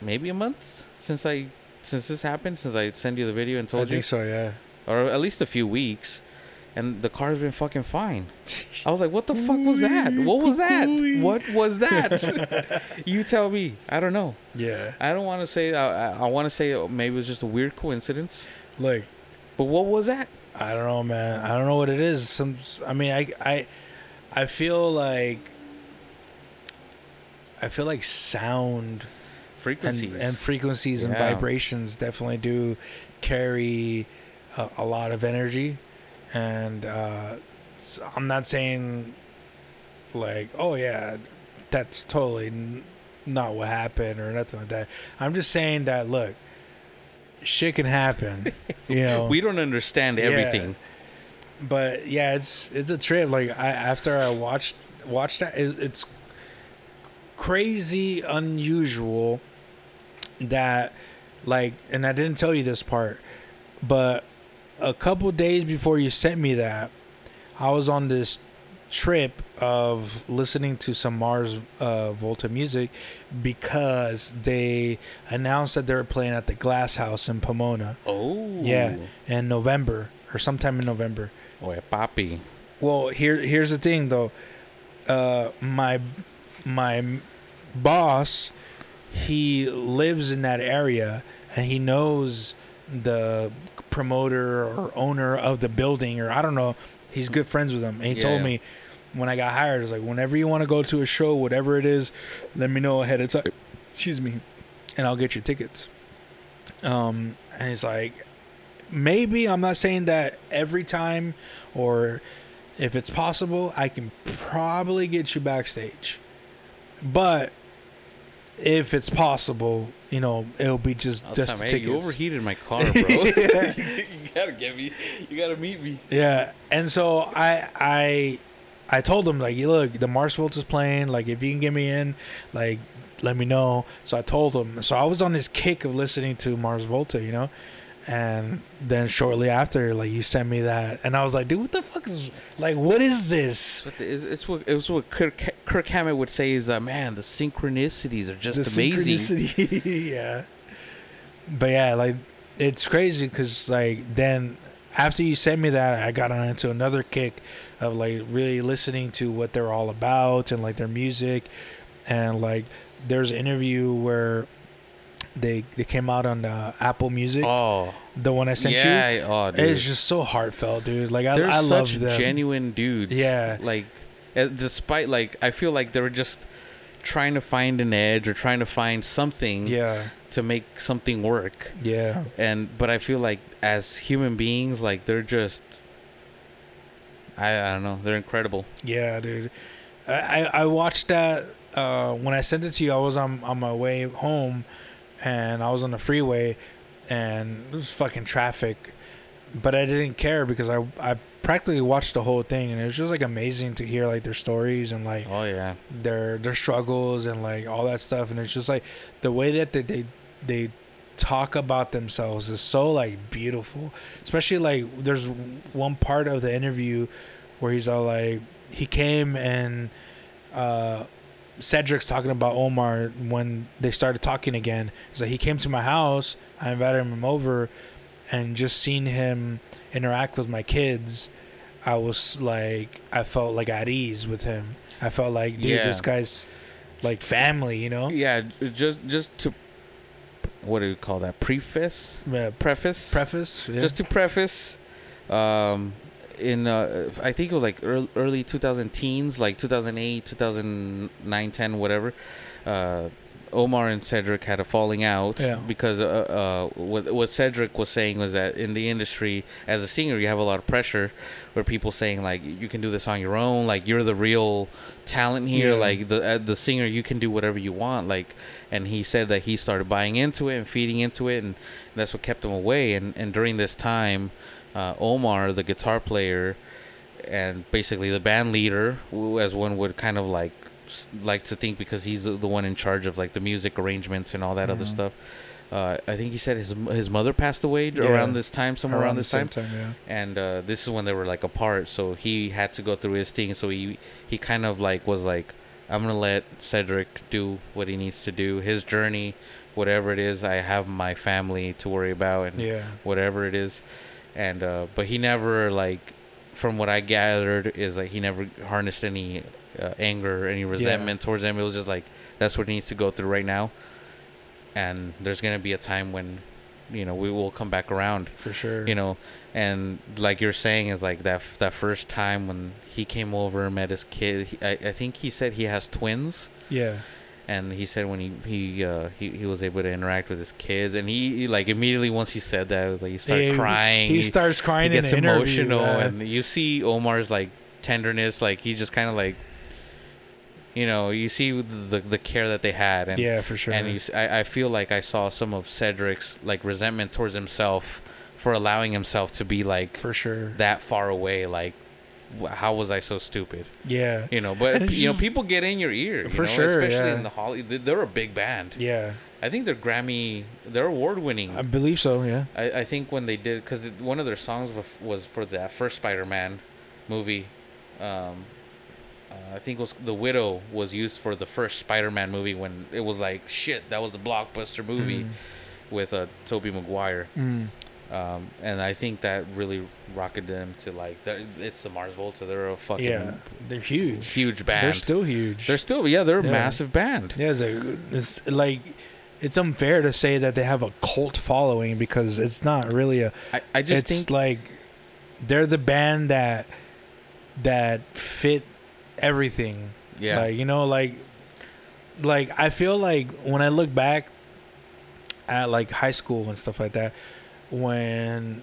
maybe a month since I since this happened since I sent you the video and I told you think so. Yeah. or at least a few weeks, and the car's been fucking fine. I was like, what the fuck was that? What was that? What was that? you tell me. I don't know. Yeah. I don't want to say. I, I, I want to say maybe it was just a weird coincidence. Like, But what was that? I don't know, man. I don't know what it is. Some, I mean, I, I, I feel like, I feel like sound and, Frequencies. and frequencies and vibrations definitely do carry a, a lot of energy, and uh, I'm not saying like, oh yeah, that's totally n- not what happened or nothing like that. I'm just saying that look, shit can happen. You know, We don't understand Yeah. everything. but yeah, it's it's a trip. Like I after I watched watched that, it, it's crazy unusual that like, and I didn't tell you this part, but a couple days before you sent me that, I was on this trip of listening to some Mars uh, Volta music because they announced that they were playing at the Glass House in Pomona. Oh. Yeah, in November or sometime in November. Oh, papi. Well, here here's the thing though. Uh, my my boss, he lives in that area and he knows the promoter or owner of the building or I don't know. He's good friends with him. And he told Yeah. me when I got hired, it's like whenever you want to go to a show, whatever it is, let me know ahead of time. Excuse me, and I'll get you tickets. Um, and he's like, maybe I'm not saying that every time or if it's possible, I can probably get you backstage. But if it's possible, you know, it'll be just I'll just tell him, hey, tickets. you overheated my car, bro. you gotta get me. You gotta meet me. Yeah, and so I I I told him like, look, the Mars Volta is playing. Like, if you can get me in, like, let me know. So I told him. So I was on this kick of listening to Mars Volta, you know. And then shortly after, like you sent me that, and I was like, "Dude, what the fuck is like? What is this?" But it's, it's what it's what Kirk, Kirk Hammett would say is, uh, man, the synchronicities are just The amazing. yeah. But yeah, like it's crazy because like then after you sent me that, I got on into another kick of like really listening to what they're all about and like their music, and like there's an interview where they they came out on uh, Apple Music, Oh, the one I sent you. yeah. Oh, dude. It's just so heartfelt, dude. Like I, They're I such love them. genuine dudes. Yeah. Like, uh, despite like, I feel like they were just trying to find an edge or trying to find something yeah, to make something work. yeah, And but I feel like as human beings, like they're just. I, I don't know. They're incredible. Yeah, dude. I, I I watched that uh, when I sent it to you. I was on on my way home, and I was on the freeway, and it was fucking traffic, but I didn't care because I I practically watched the whole thing, and it was just like amazing to hear like their stories and like Oh yeah. their their struggles and like all that stuff, and it's just like the way that they they, they talk about themselves is so like beautiful especially like there's one part of the interview where he's all like he came and uh Cedric's talking about Omar when they started talking again. So he came to my house. I invited him over, and just seeing him interact with my kids, I was like, I felt like at ease with him. I felt like, dude, Yeah. this guy's like family, you know? Yeah. Just just to. What do you call that? Preface. Uh, Preface. preface, yeah. just to preface um in uh, i think it was like early, early 2000 teens like 2008 2009 10 whatever uh omar and cedric had a falling out Yeah. because uh, uh what, what cedric was saying was that in the industry as a singer you have a lot of pressure where people saying like you can do this on your own like you're the real talent here Yeah. like the uh, the singer you can do whatever you want like and he said that he started buying into it and feeding into it and that's what kept him away and and during this time uh, Omar the guitar player and basically the band leader as one would kind of like like to think because he's the one in charge of like the music arrangements and all that other Mhm. stuff uh, I think he said his his mother passed away Yeah. around this time somewhere around, the this same time yeah. and uh, this is when they were like apart so he had to go through his thing so he he kind of like was like i'm gonna let cedric do what he needs to do his journey whatever it is i have my family to worry about and Yeah. whatever it is and uh, but he never like from what i gathered is like he never harnessed any uh, anger any resentment towards them it was just like that's what he needs to go through right now. And there's gonna be a time when you know we will come back around. For sure. you know and like you're saying is like that that first time when he came over and met his kid he, I, I think he said he has twins. Yeah. And he said when he he uh he, he was able to interact with his kids and he, he, like immediately once he said that like he started Yeah, crying He, he, starts he crying gets in emotional yeah. and you see omar's like tenderness like he just kind of like You know, you see the the care that they had, and yeah, for sure. and you, I feel like I saw some of Cedric's like resentment towards himself for allowing himself to be like for sure. that far away. Like, how was I so stupid? Yeah. You know, but you know, people get in your ear. You For know, sure, especially yeah. in the Hollywood. they- They're a big band. Yeah. I think they're Grammy. They're award winning. I believe so. Yeah. I, I think when they did because one of their songs was, was for that first Spider-Man movie. Um, uh, I think it was the Widow was used for the first Spider-Man movie when it was like shit. That was the blockbuster movie Mm. with uh, Tobey Maguire. Mm. Um, and I think that really rocketed them to like it's the Mars Volta. They're a fucking Yeah. They're huge. huge band. They're still huge. They're still yeah. They're a Yeah. massive band. yeah. It's, a, it's like it's unfair to say that they have a cult following because it's not really a. I, I just it's think like they're the band that that fit everything. yeah. Like you know, like like I feel like when I look back at like high school and stuff like that, when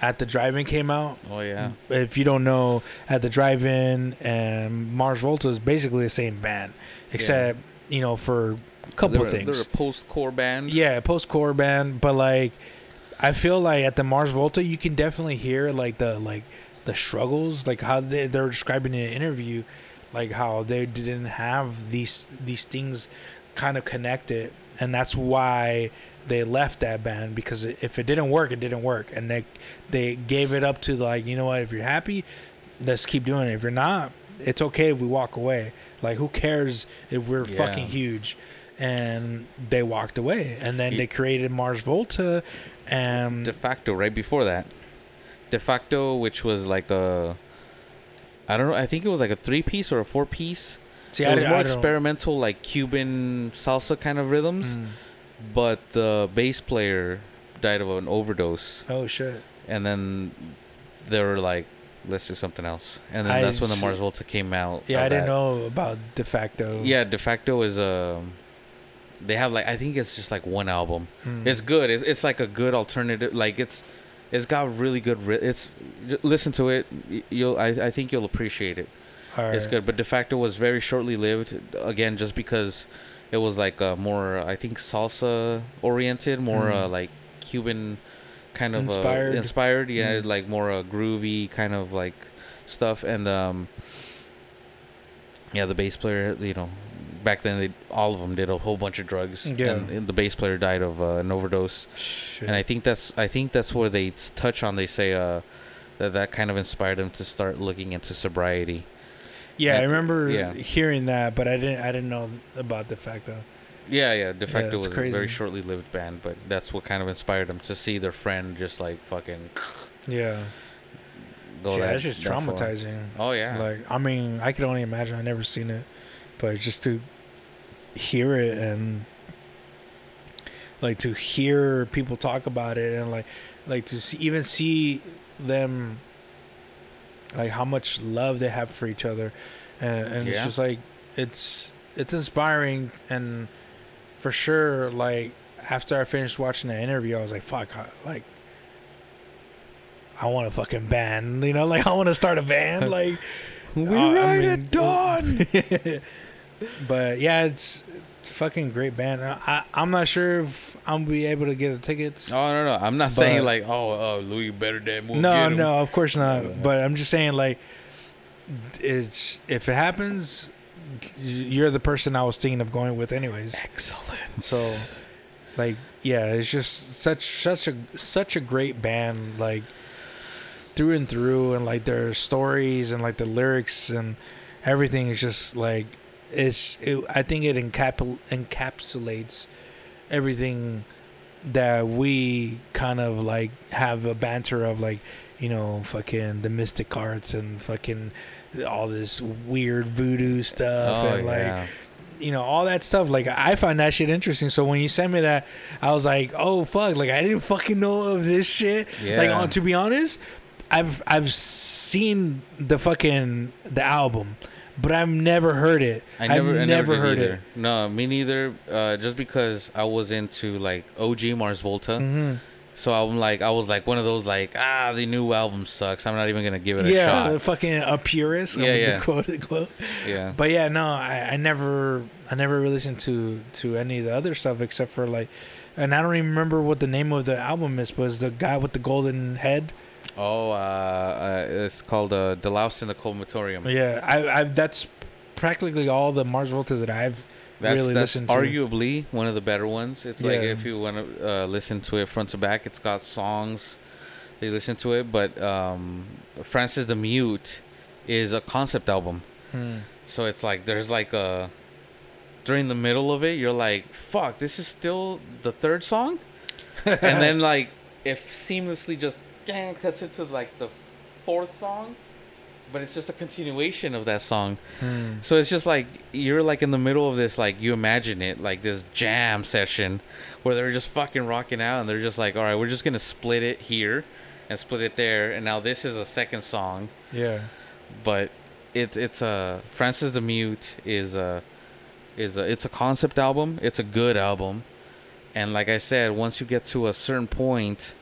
at the drive-in came out. oh yeah. If you don't know, at the drive-in and Mars Volta is basically the same band, except you know for a couple they're, of things. They're a post-core band. Yeah, post-core band, but like I feel like at the Mars Volta you can definitely hear like the like the struggles, like how they they're describing in an interview, like how they didn't have these these things kind of connected, and that's why they left that band because if it didn't work, it didn't work, and they they gave it up to like you know what, if you're happy, let's keep doing it. If you're not, it's okay if we walk away. Like who cares if we're Yeah. fucking huge? And they walked away, and then they created Mars Volta, and De facto, right before that. De facto, which was like a. I don't know. I think it was like a three piece or a four piece. see, it I was more experimental, like Cuban salsa kind of rhythms. Mm. But the bass player died of an overdose, Oh shit! and then they were like, "Let's do something else." And then I that's when the. Mars Volta came out. Yeah, I didn't that. know about de facto. Yeah, De facto is um. They have like I think it's just like one album. Mm. It's good. It's, it's like a good alternative. Like it's, it's got really good. Ri- it's listen to it. You'll I, I think you'll appreciate it. All It's good. But de facto was very shortly lived. Again, just because it was like uh, more I think salsa oriented, more uh, Mm. like Cuban kind of Inspired. Uh, inspired. Yeah, Mm. like more uh, groovy kind of like stuff. And um, yeah, the bass player, you know. Back then, they, all of them did a whole bunch of drugs, Yeah. and, and the bass player died of uh, an overdose Shit. and I think that's I think that's where they touch on. They say uh, that that kind of inspired them to start looking into sobriety. Yeah, I remember yeah. hearing that, but I didn't. I didn't know about de facto. Yeah, yeah. De facto it's was a very shortly-lived band, but that's what kind of inspired them to see their friend just like fucking Yeah, go Shit, that, that's just that far. traumatizing. Oh yeah, Like, I mean, I could only imagine. I never seen it, but just to hear it and like to hear people talk about it and like like to see, even see them like how much love they have for each other. And, and it's just like it's it's inspiring. And for sure like after i finished watching the interview i was like fuck I, like i want a fucking band you know? Like i want to start a band like we uh, I ride mean, at dawn. but yeah it's, it's a fucking great band I, i'm not sure if i'm gonna be able to get the tickets Oh no, no, I'm not saying like oh, oh, Louis better than no, no, of course not. Yeah. But I'm just saying, like, it's if it happens, you're the person I was thinking of going with, anyways. Excellent. So, like, yeah, it's just such such a such a great band, like through and through, and like their stories and like the lyrics and everything is just like it's. It, I think it encap- encapsulates everything that we kind of like have a banter of like you know fucking the mystic arts and fucking all this weird voodoo stuff oh and like yeah. you know all that stuff like i find that shit interesting so when you sent me that i was like oh fuck like i didn't fucking know of this shit like Yeah. uh, to be honest i've i've seen the fucking the album but i've never heard it I never, I've I never heard either. it No, me neither. Uh, just because I was into like OG Mars Volta, hmm So I'm like, I was like one of those like, ah, the new album sucks. I'm not even gonna give it a shot. yeah, fucking a purist. Yeah, yeah. Quote unquote. Yeah. But yeah, no, I, I never, I never really listened to to any of the other stuff except for like, and I don't even remember what the name of the album is. Was the guy with the golden head? Oh, uh, uh it's called uh, Deloused in the Comatorium. Yeah, I, I that's practically all the Mars Volta that I've That's really that's listened to. arguably one of the better ones. It's like Yeah. if you want to uh, listen to it front to back, it's got songs. They listen to it, but um, Frances the Mute is a concept album. Hmm. So it's like there's like a during the middle of it, you're like, "Fuck, this is still the third song," and then like if seamlessly just gang cuts into like the fourth song, but it's just a continuation of that song. Hmm. So it's just like you're like in the middle of this, like you imagine it, like this jam session where they're just fucking rocking out, and they're just like, "All right, we're just gonna split it here." And split it there, and now this is a second song Yeah. but it's it's a Frances the Mute is a is a it's a concept album. It's a good album, and like I said, once you get to a certain point,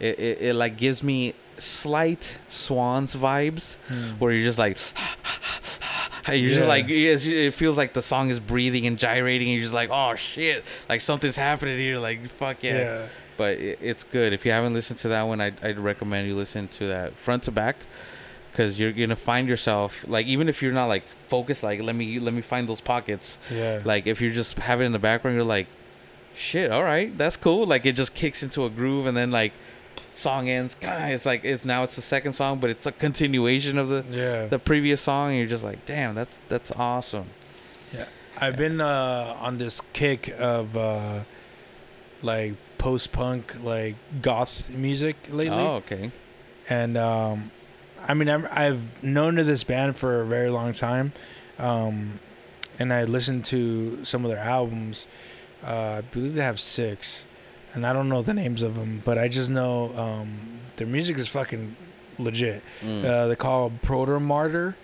it it, it like gives me slight Swans vibes, Hmm. where you're just like. You're Yeah. just like it feels like the song is breathing and gyrating, and you're just like, oh shit, like something's happening here, like fuck yeah yeah. but it, it's good. If you haven't listened to that one, I'd, I'd recommend you listen to that front to back, because you're gonna find yourself like even if you're not like focused, like let me let me find those pockets. Yeah. Like if you're just have it in the background, you're like, shit, all right, that's cool. Like it just kicks into a groove, and then like song ends. God, it's like it's now it's the second song, but it's a continuation of the yeah. the previous song, and you're just like, damn, that's that's awesome. Yeah, I've been uh, on this kick of uh, like post punk, like goth music lately, Oh, okay. and um, I mean I'm, I've known of this band for a very long time, um, and I listened to some of their albums. Uh, I believe they have six, and I don't know the names of them, but I just know um, their music is fucking legit. Mm. Uh, they call Protomartyr,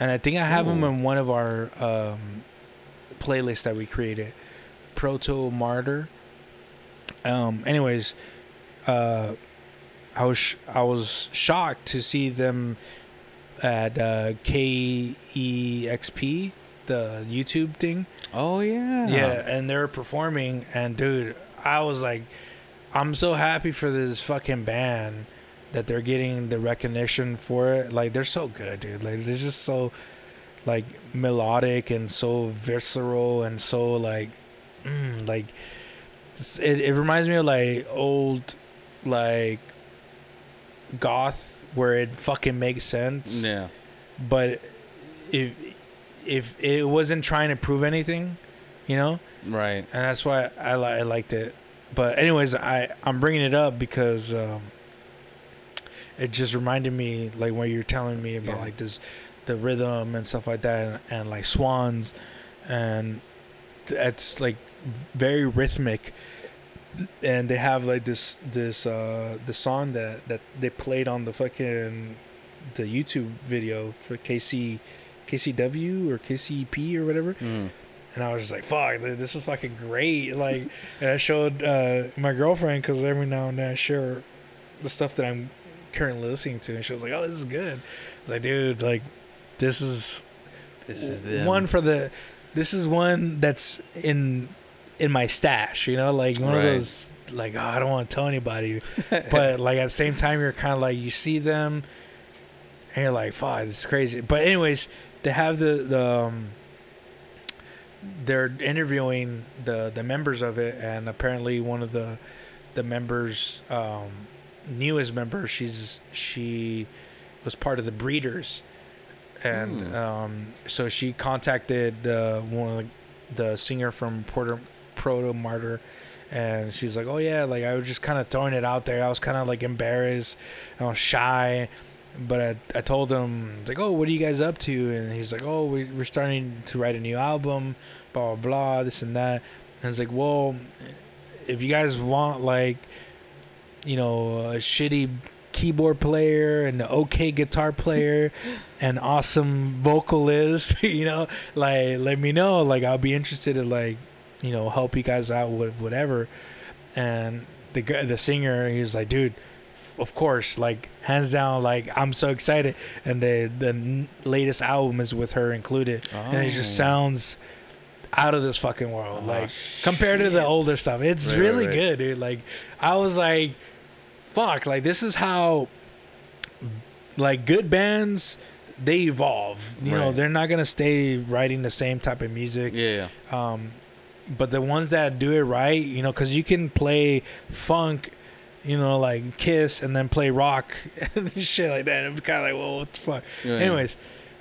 and I think I have them in one of our um, playlists that we created. Protomartyr. Um. Anyways, uh, I was sh- I was shocked to see them at uh, KEXP, the YouTube thing. oh yeah. Yeah, and they're performing, and dude, I was like, I'm so happy for this fucking band that they're getting the recognition for it. Like, they're so good, dude. Like, they're just so like melodic and so visceral and so like, mm, like, it, it reminds me of like old, like, goth where it fucking makes sense Yeah. but if if it wasn't trying to prove anything, you know, Right. and that's why I li- I liked it. But anyways, I I'm bringing it up because um, it just reminded me like when you're telling me about Yeah. like this the rhythm and stuff like that and, and like swans and it's like very rhythmic and they have like this this uh the song that that they played on the fucking the YouTube video for KC KCW or KCP or whatever Mm. And I was just like, "Fuck, dude, this is fucking great!" Like, and I showed uh, my girlfriend because every now and then I share the stuff that I'm currently listening to, and she was like, "Oh, this is good." I was like, "Dude, like, this is This is the one for the. This is one that's in in my stash. You know, like one Right. of those. Like, oh, I don't want to tell anybody, but like at the same time, you're kind of like you see them, and you're like, "Fuck, this is crazy." But anyways, they have the the. Um, they're interviewing the the members of it, and apparently one of the the members, um, newest member, she's she was part of the breeders, and Hmm. um, so she contacted uh, one of the, the singer from Porter Protomartyr. And she's like, "Oh yeah, like I was just kind of throwing it out there. I was kind of like embarrassed, I was shy, but I, I told him like, oh, what are you guys up to? And he's like, oh, we, we're starting to write a new album, blah blah blah, this and that. And it's like, well, if you guys want like, you know, a shitty keyboard player and an okay guitar player and awesome vocalist, you know, like let me know. Like I'll be interested to like, you know, help you guys out with whatever. And the the singer, he was like, dude, of course, like hands down, like I'm so excited. And the the n- latest album is with her included, and it just Oh. sounds out of this fucking world. Oh, like compared to the older stuff, it's Right, really right, right. good, dude. Like I was like, fuck, like this is how like good bands they evolve. You know, they're not gonna stay writing the same type of music. Yeah. Um, but the ones that do it right, you know, because you can play funk, you know, like Kiss, and then play rock and shit like that. And I'm kind of like, well, what the fuck? yeah. Anyways,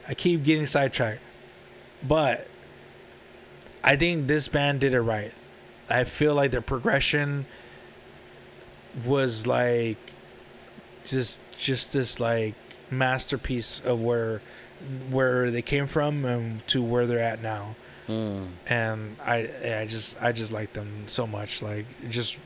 I keep getting sidetracked, but I think this band did it right. I feel like their progression was like just just this like masterpiece of where where they came from and to where they're at now Mm. and I I just I just like them so much. Like just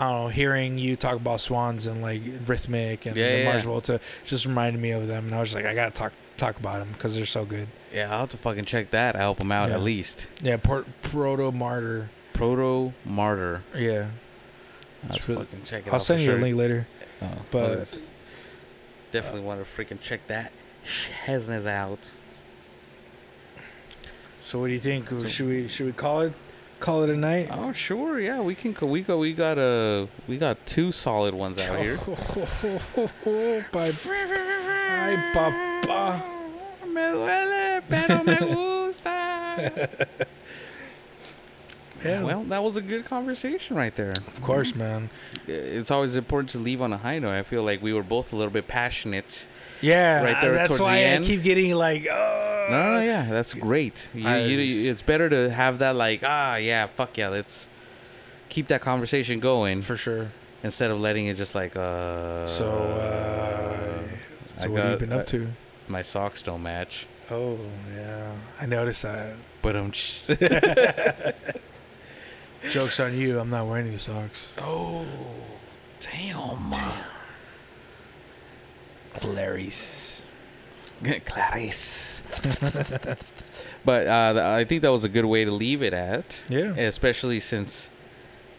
I don't know, hearing you talk about Swans and like Rhythmic and Yeah, the yeah. Mars Volta just reminded me of them, and I was like, I gotta talk talk about them because they're so good. Yeah, I'll have to fucking check that. I'll help them out Yeah. at least. Yeah, Por- Protomartyr. Proto Martyr. Yeah, I'll really- fucking check it I'll send you sure. a link later. Oh, but- definitely want to freaking check that business out. So what do you think? So- should we should we call it call it a night? Oh sure, yeah, we can. We go. we got uh we got two solid ones out here. bye bye, papa. Me duele, pero me gusta. Yeah, Well, that was a good conversation right there. of course, man. It's always important to leave on a high note. I feel like we were both a little bit passionate. Yeah, Right there That's why the I end. keep getting like, oh. No, no, yeah, that's great. You, I you, it's better to have that like, ah, yeah, fuck yeah, let's keep that conversation going for sure. instead of letting it just like, uh. So, uh, I so what have you got- been I- up to? my socks don't match. Oh yeah, I noticed that. But I'm. Jokes on you. I'm not wearing these socks. oh, damn, Clarice. Clarice. but uh, I think that was a good way to leave it at, Yeah. especially since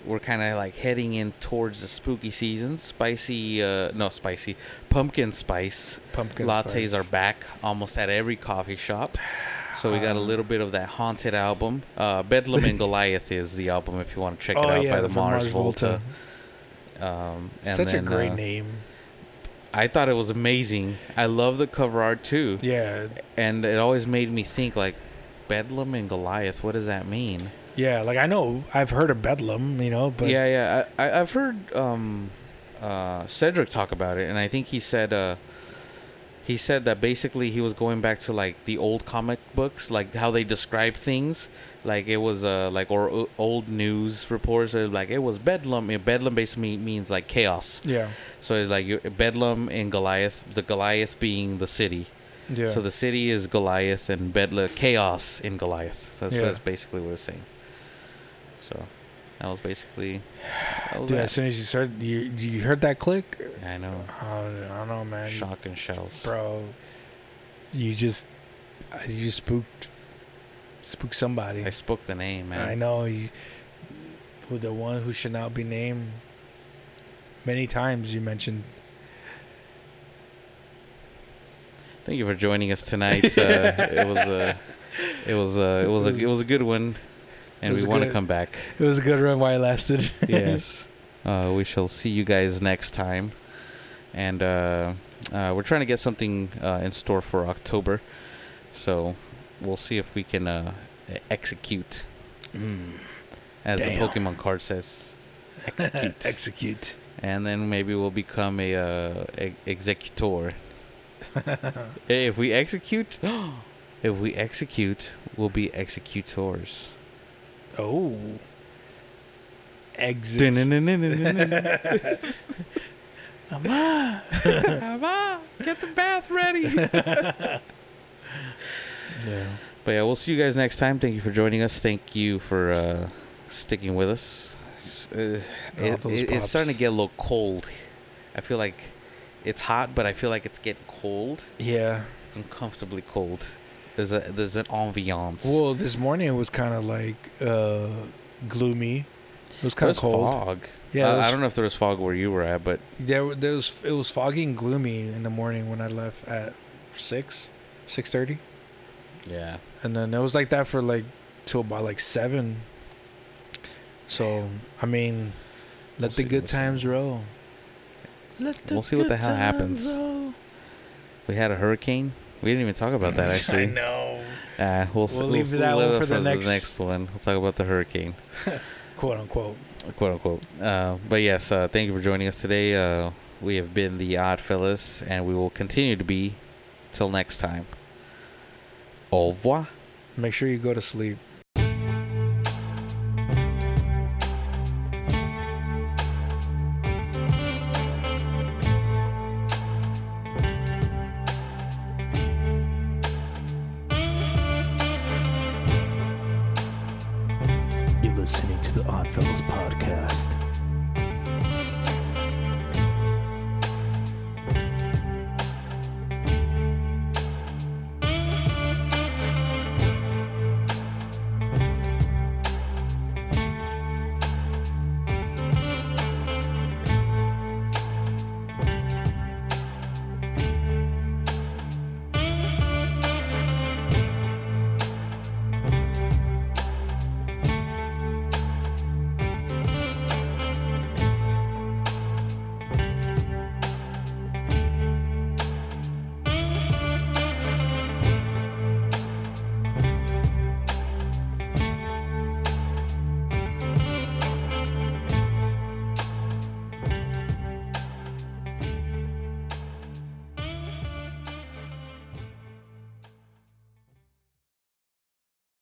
we're kind of like heading in towards the spooky season. Spicy, uh, no, spicy pumpkin spice Pumpkin lattes spice. are back almost at every coffee shop. So we got a Um, little bit of that haunted album. Uh, Bedlam and Goliath is the album if you want to check it oh out yeah, by the from Mars, Volta. Volta. Um, and Such then, a great uh, name. I thought it was amazing. I love the cover art too, Yeah, and it always made me think like Bedlam and Goliath. What does that mean? yeah. Like I know I've heard of Bedlam, you know, but yeah, yeah. I, I I've heard um, uh, Cedric talk about it, and I think he said uh, he said that basically he was going back to like the old comic books, like how they describe things. Like it was uh like or o- old news reports are like it was Bedlam. Bedlam basically means like chaos. yeah, So it's like Bedlam and Goliath. The Goliath being the city. yeah. So the city is Goliath and Bedlam chaos in Goliath. That's Yeah. that's basically what it's saying. So that was basically. That was Dude, that. as soon as you started, you you heard that click? I know. I don't, I don't know, man. Shock and shells. bro. You just, you just spooked, spooked somebody. I spoke the name, man. I know you, who the one who should not be named. Many times you mentioned. Thank you for joining us tonight. Uh, it was a, it was a, it was a, it was a good one, and we want to come back. It was a good run while it lasted. yes. Uh, we shall see you guys next time, and uh, uh, we're trying to get something uh, in store for October, so we'll see if we can uh, execute, Mm. as Damn. the Pokemon card says, execute, Execute. and then maybe we'll become a uh, e- executor. if we execute, if we execute, we'll be executors. Oh. Exit. Mama. get the bath ready. Yeah. But yeah, we'll see you guys next time. Thank you for joining us. Thank you for uh, sticking with us. It's, uh, it- it- it's starting to get a little cold. I feel like it's hot, but I feel like it's getting cold, Yeah. uncomfortably cold. There's a there's an ambiance. Well, this morning it was kind of like uh, gloomy. It was kind of cold. fog. Yeah, Uh, was, I don't know if there was fog where you were at, but There, there was it was foggy and gloomy in the morning when I left at six, six thirty, yeah. and then it was like that for like till about like seven. So I mean, let We'll the good times roll. Let We'll see what the hell happens. roll. We had a hurricane. We didn't even talk about that actually. I know. Uh, we'll, We'll leave that leave one it for the next- one. We'll talk about the hurricane, Quote unquote. quote unquote. Uh, but yes, uh, thank you for joining us today. Uh, we have been the Odd Fellas, and we will continue to be till next time. Au revoir. Make sure you go to sleep.